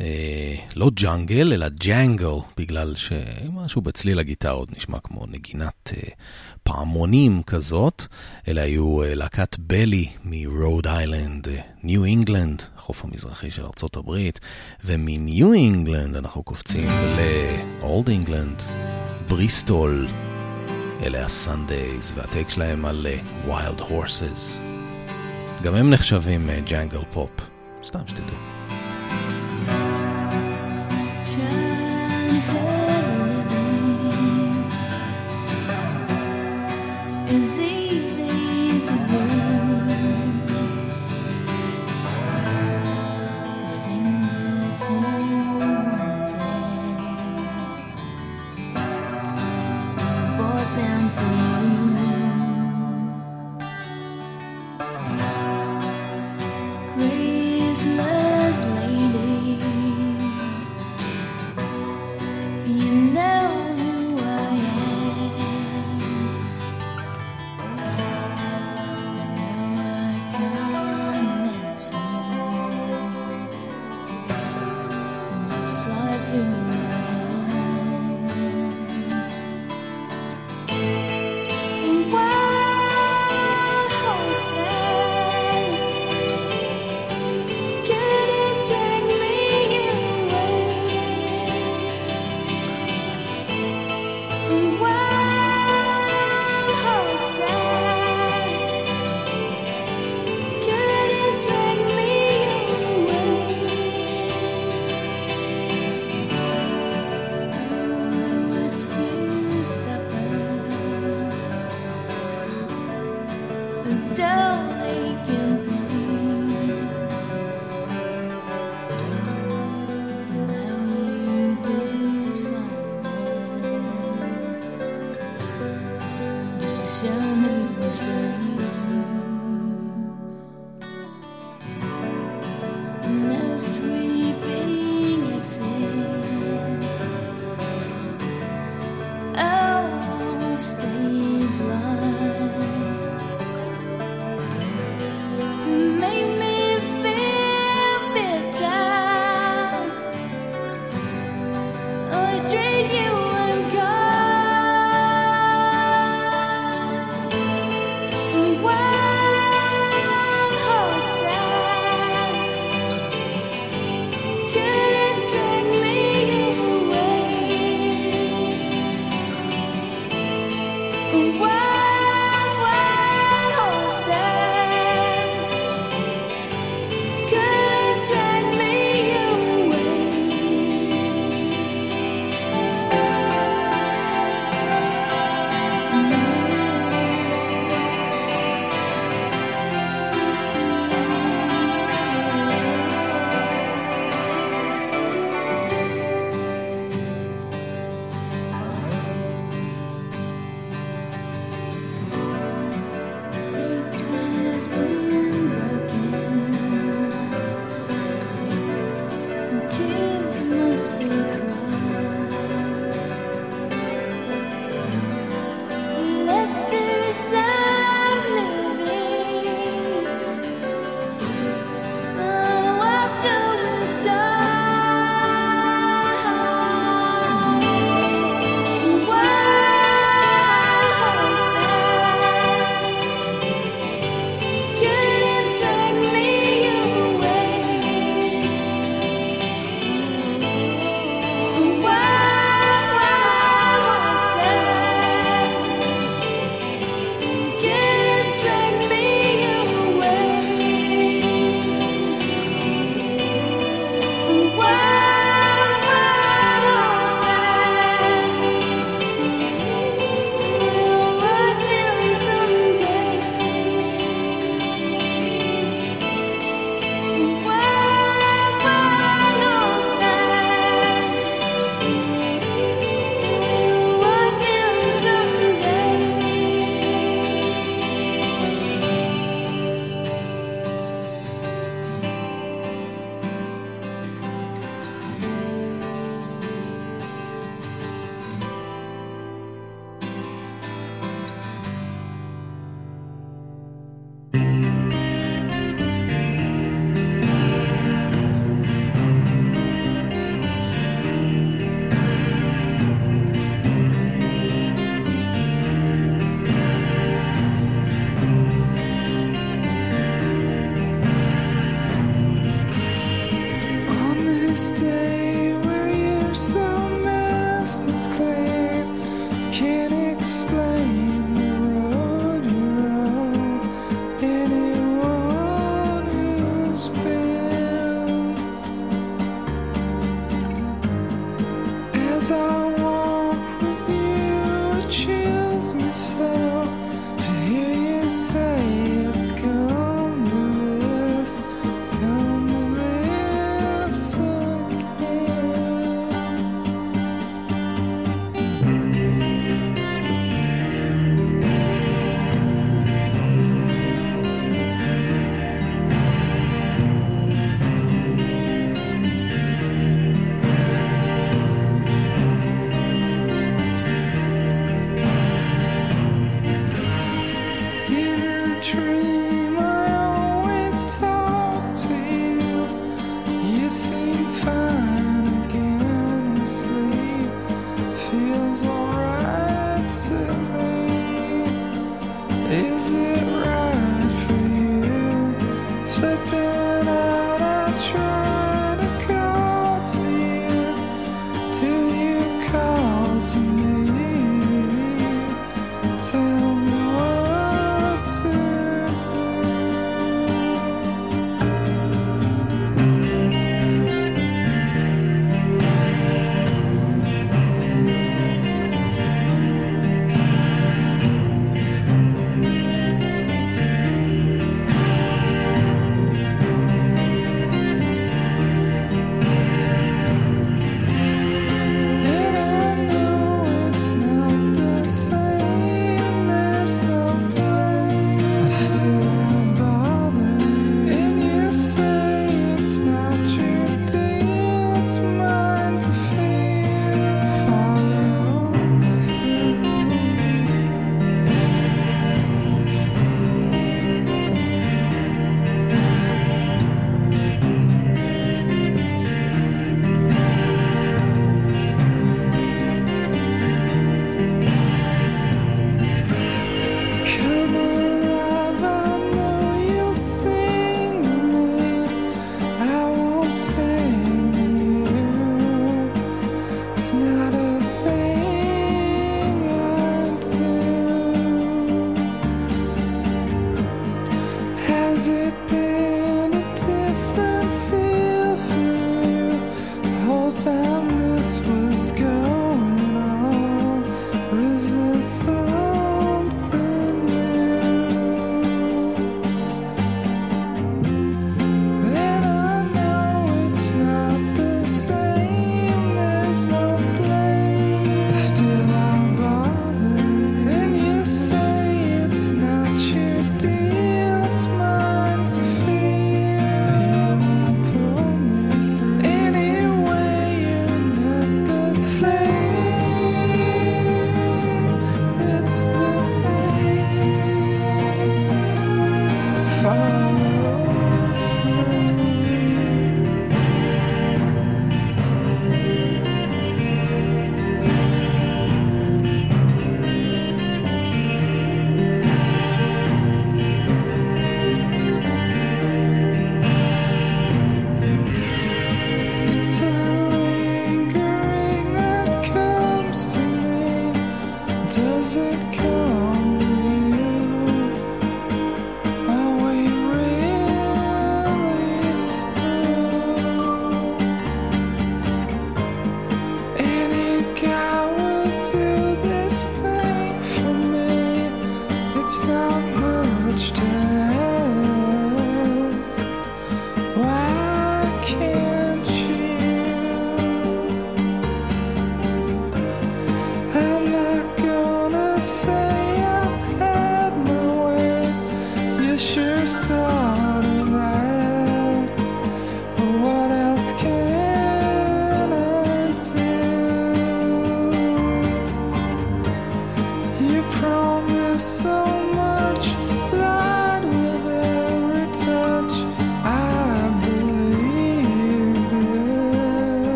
אה, לא jungle, אלא jangle, בגלל שמשהו בצליל הגיטרות נשמע כמו נגינת אה, פעמונים כזאת. אלה היו אה, להקת Belly מרוד איילנד, ניו אינגלנד, החוף המזרחי של ארצות הברית, ומניו אינגלנד אנחנו קופצים ל Old England, בריסטול. אלה ה Sundays, וה take שלהם על Wild אה, Horses. גם הם נחשבים jangle אה, pop, סתם שתדעו. Is easy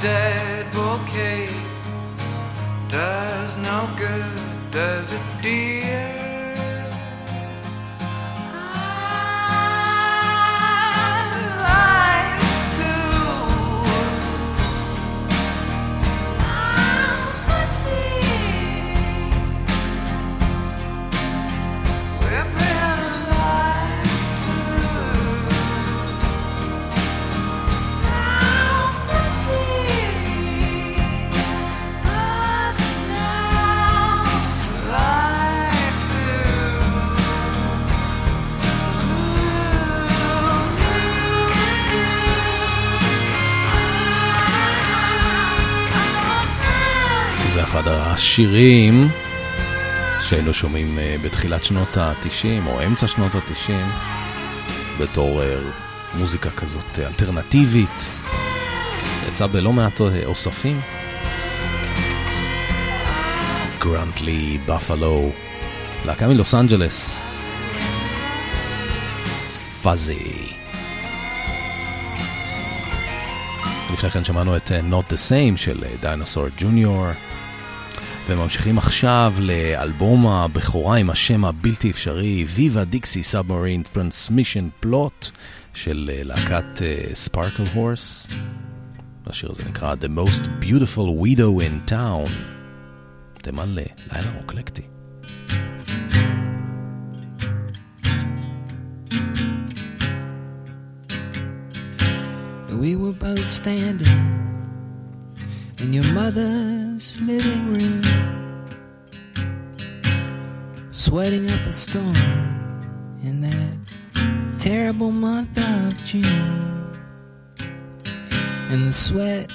dead bouquet. Does no good, does it, dear? השירים שהיינו שומעים אה, בתחילת שנות ה-90 או אמצע שנות ה-90 בתור אה, מוזיקה כזאת אה, אלטרנטיבית. יצא בלא מעט אוספים. גרנטלי, בפלו, להקה מלוס אנג'לס. פאזי. לפני כן שמענו את Not the Same של דיינוסור ג'וניור. וממשיכים עכשיו לאלבום הבכורה עם השם הבלתי אפשרי, Viva Dixie Submarine Transmission Plot של אה, להקת ספרקל הורס. השיר הזה נקרא The Most Beautiful Widow in Town. תימן ללילה רוקלקטי. We were both standing in your living room, sweating up a storm in that terrible month of June. And the sweat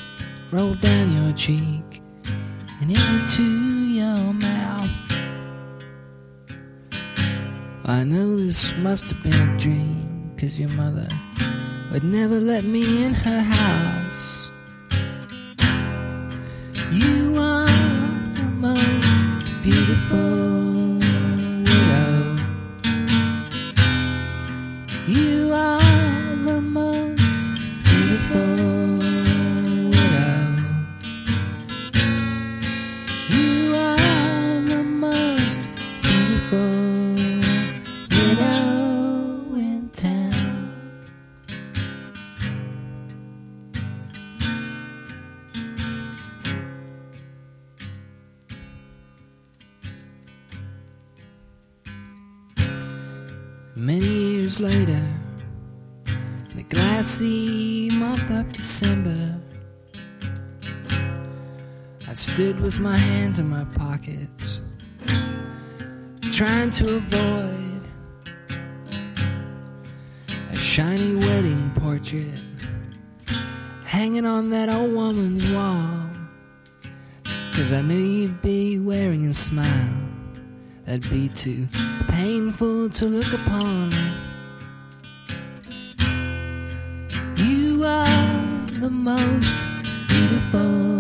rolled down your cheek and into your mouth. I know this must have been a dream, cause your mother would never let me in her house. You most beautiful in my pockets, trying to avoid a shiny wedding portrait hanging on that old woman's wall. Cause I knew you'd be wearing a smile that'd be too painful to look upon. You are the most beautiful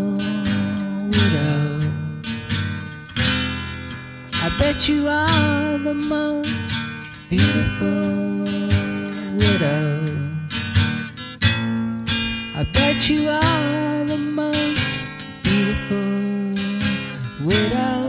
Bet you are the most beautiful widow. I bet you are the most beautiful widow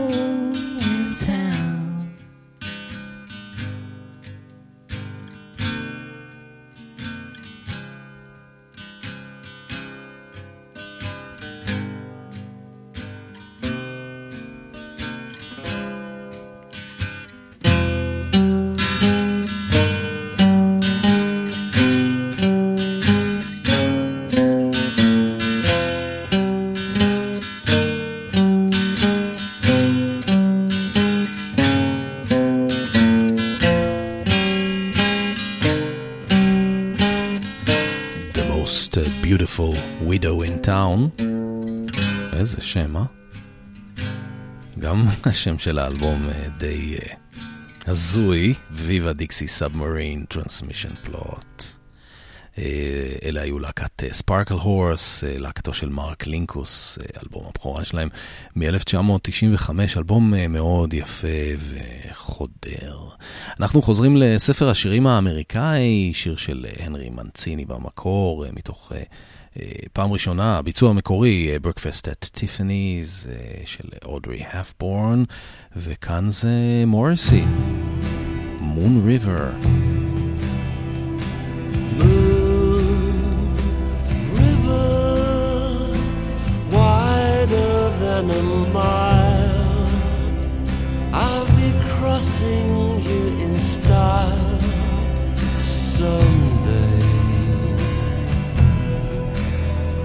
השם של האלבום אה, די אה, הזוי, ויבה דיקסי סאבמרין טרנסמישן פלוט. אלה היו להקת Sparklehorse, להקתו של מרק לינקוס, אה, אלבום הבכורה שלהם מ-1995, אלבום אה, מאוד יפה וחודר. אנחנו חוזרים לספר השירים האמריקאי, שיר של אה, הנרי מנציני במקור, אה, מתוך אה, אה, פעם ראשונה, הביצוע המקורי, ברקפסט את טיפניז של אודרי הפבורן, וכאן זה מוריסי, מון ריבר. river wider than a mile. I'll be crossing you in style someday.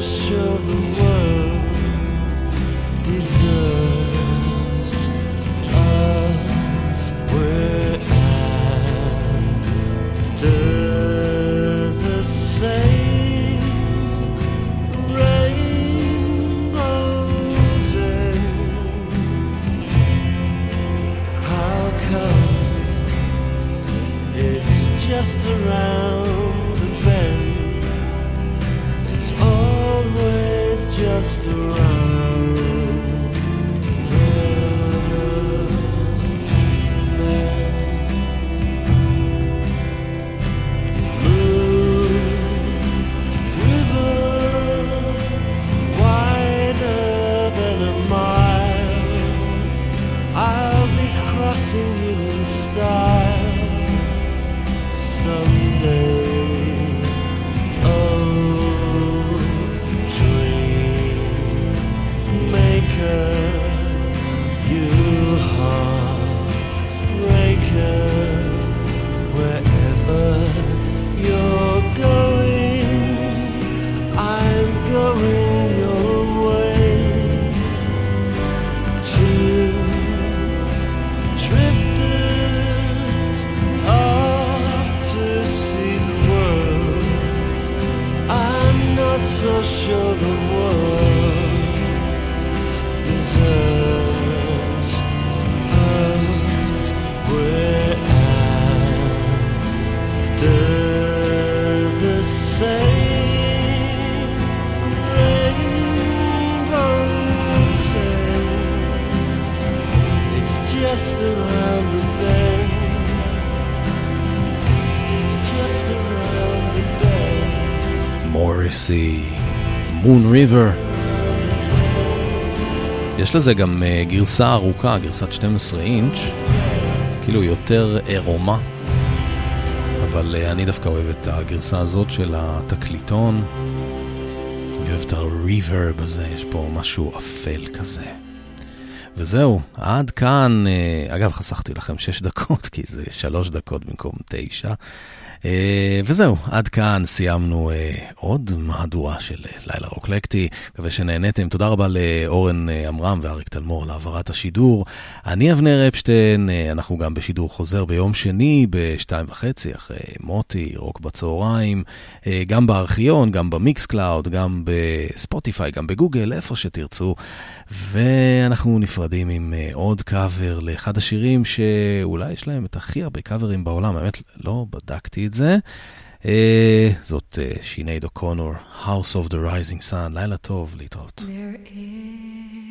sure the world deserves us. We're after the same rainbows. How come it's just around to run. לזה גם אה, גרסה ארוכה, גרסת 12 אינץ', כאילו יותר עירומה, אבל אה, אני דווקא אוהב את הגרסה הזאת של התקליטון. אני אוהב את הריברב הזה, יש פה משהו אפל כזה. וזהו, עד כאן, אה, אגב חסכתי לכם 6 דקות, כי זה 3 דקות במקום 9. אה, וזהו, עד כאן סיימנו אה, עוד מהדורה של אה, לילה רוקלקטי. מקווה שנהניתם. תודה רבה לאורן עמרם ואריק תלמור על העברת השידור. אני אבנר אפשטיין, אנחנו גם בשידור חוזר ביום שני בשתיים וחצי אחרי מוטי, רוק בצהריים, גם בארכיון, גם ב Mixcloud, גם בספוטיפיי, גם בגוגל, איפה שתרצו. ואנחנו נפרדים עם אה, עוד קאבר לאחד השירים שאולי יש להם את הכי הרבה קאברים בעולם, האמת לא בדקתי את זה. אה, זאת אה, שינייד אוקונור, House of the Rising Sun, לילה טוב, להתראות. There is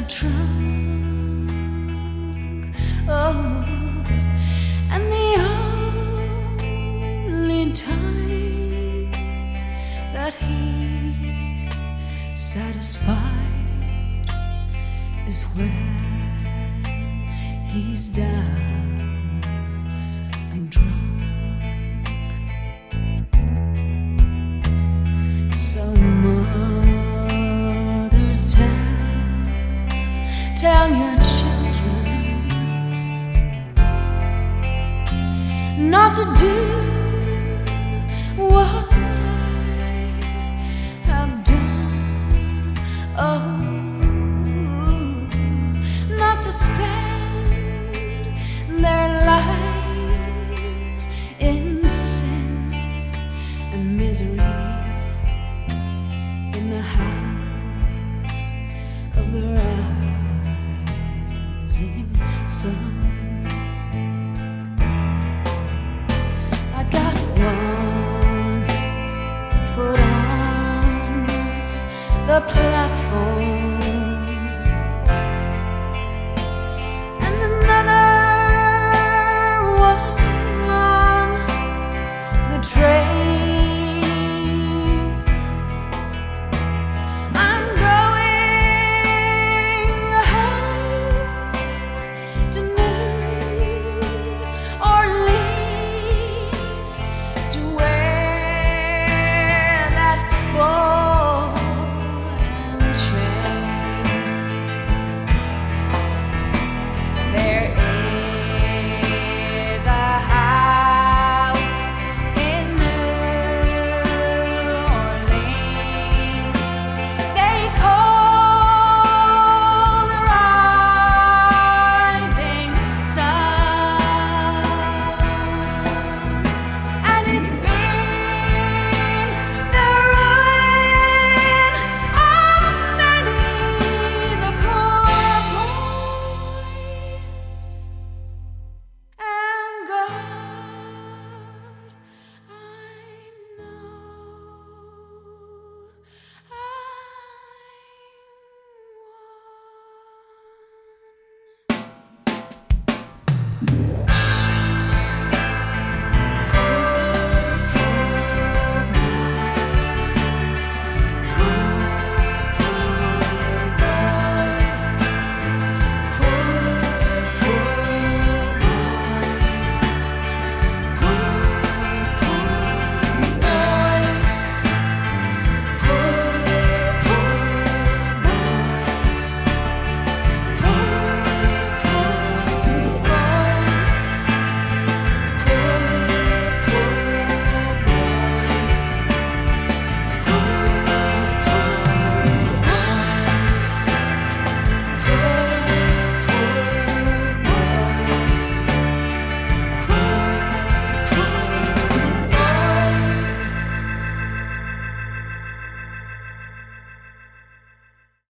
I try.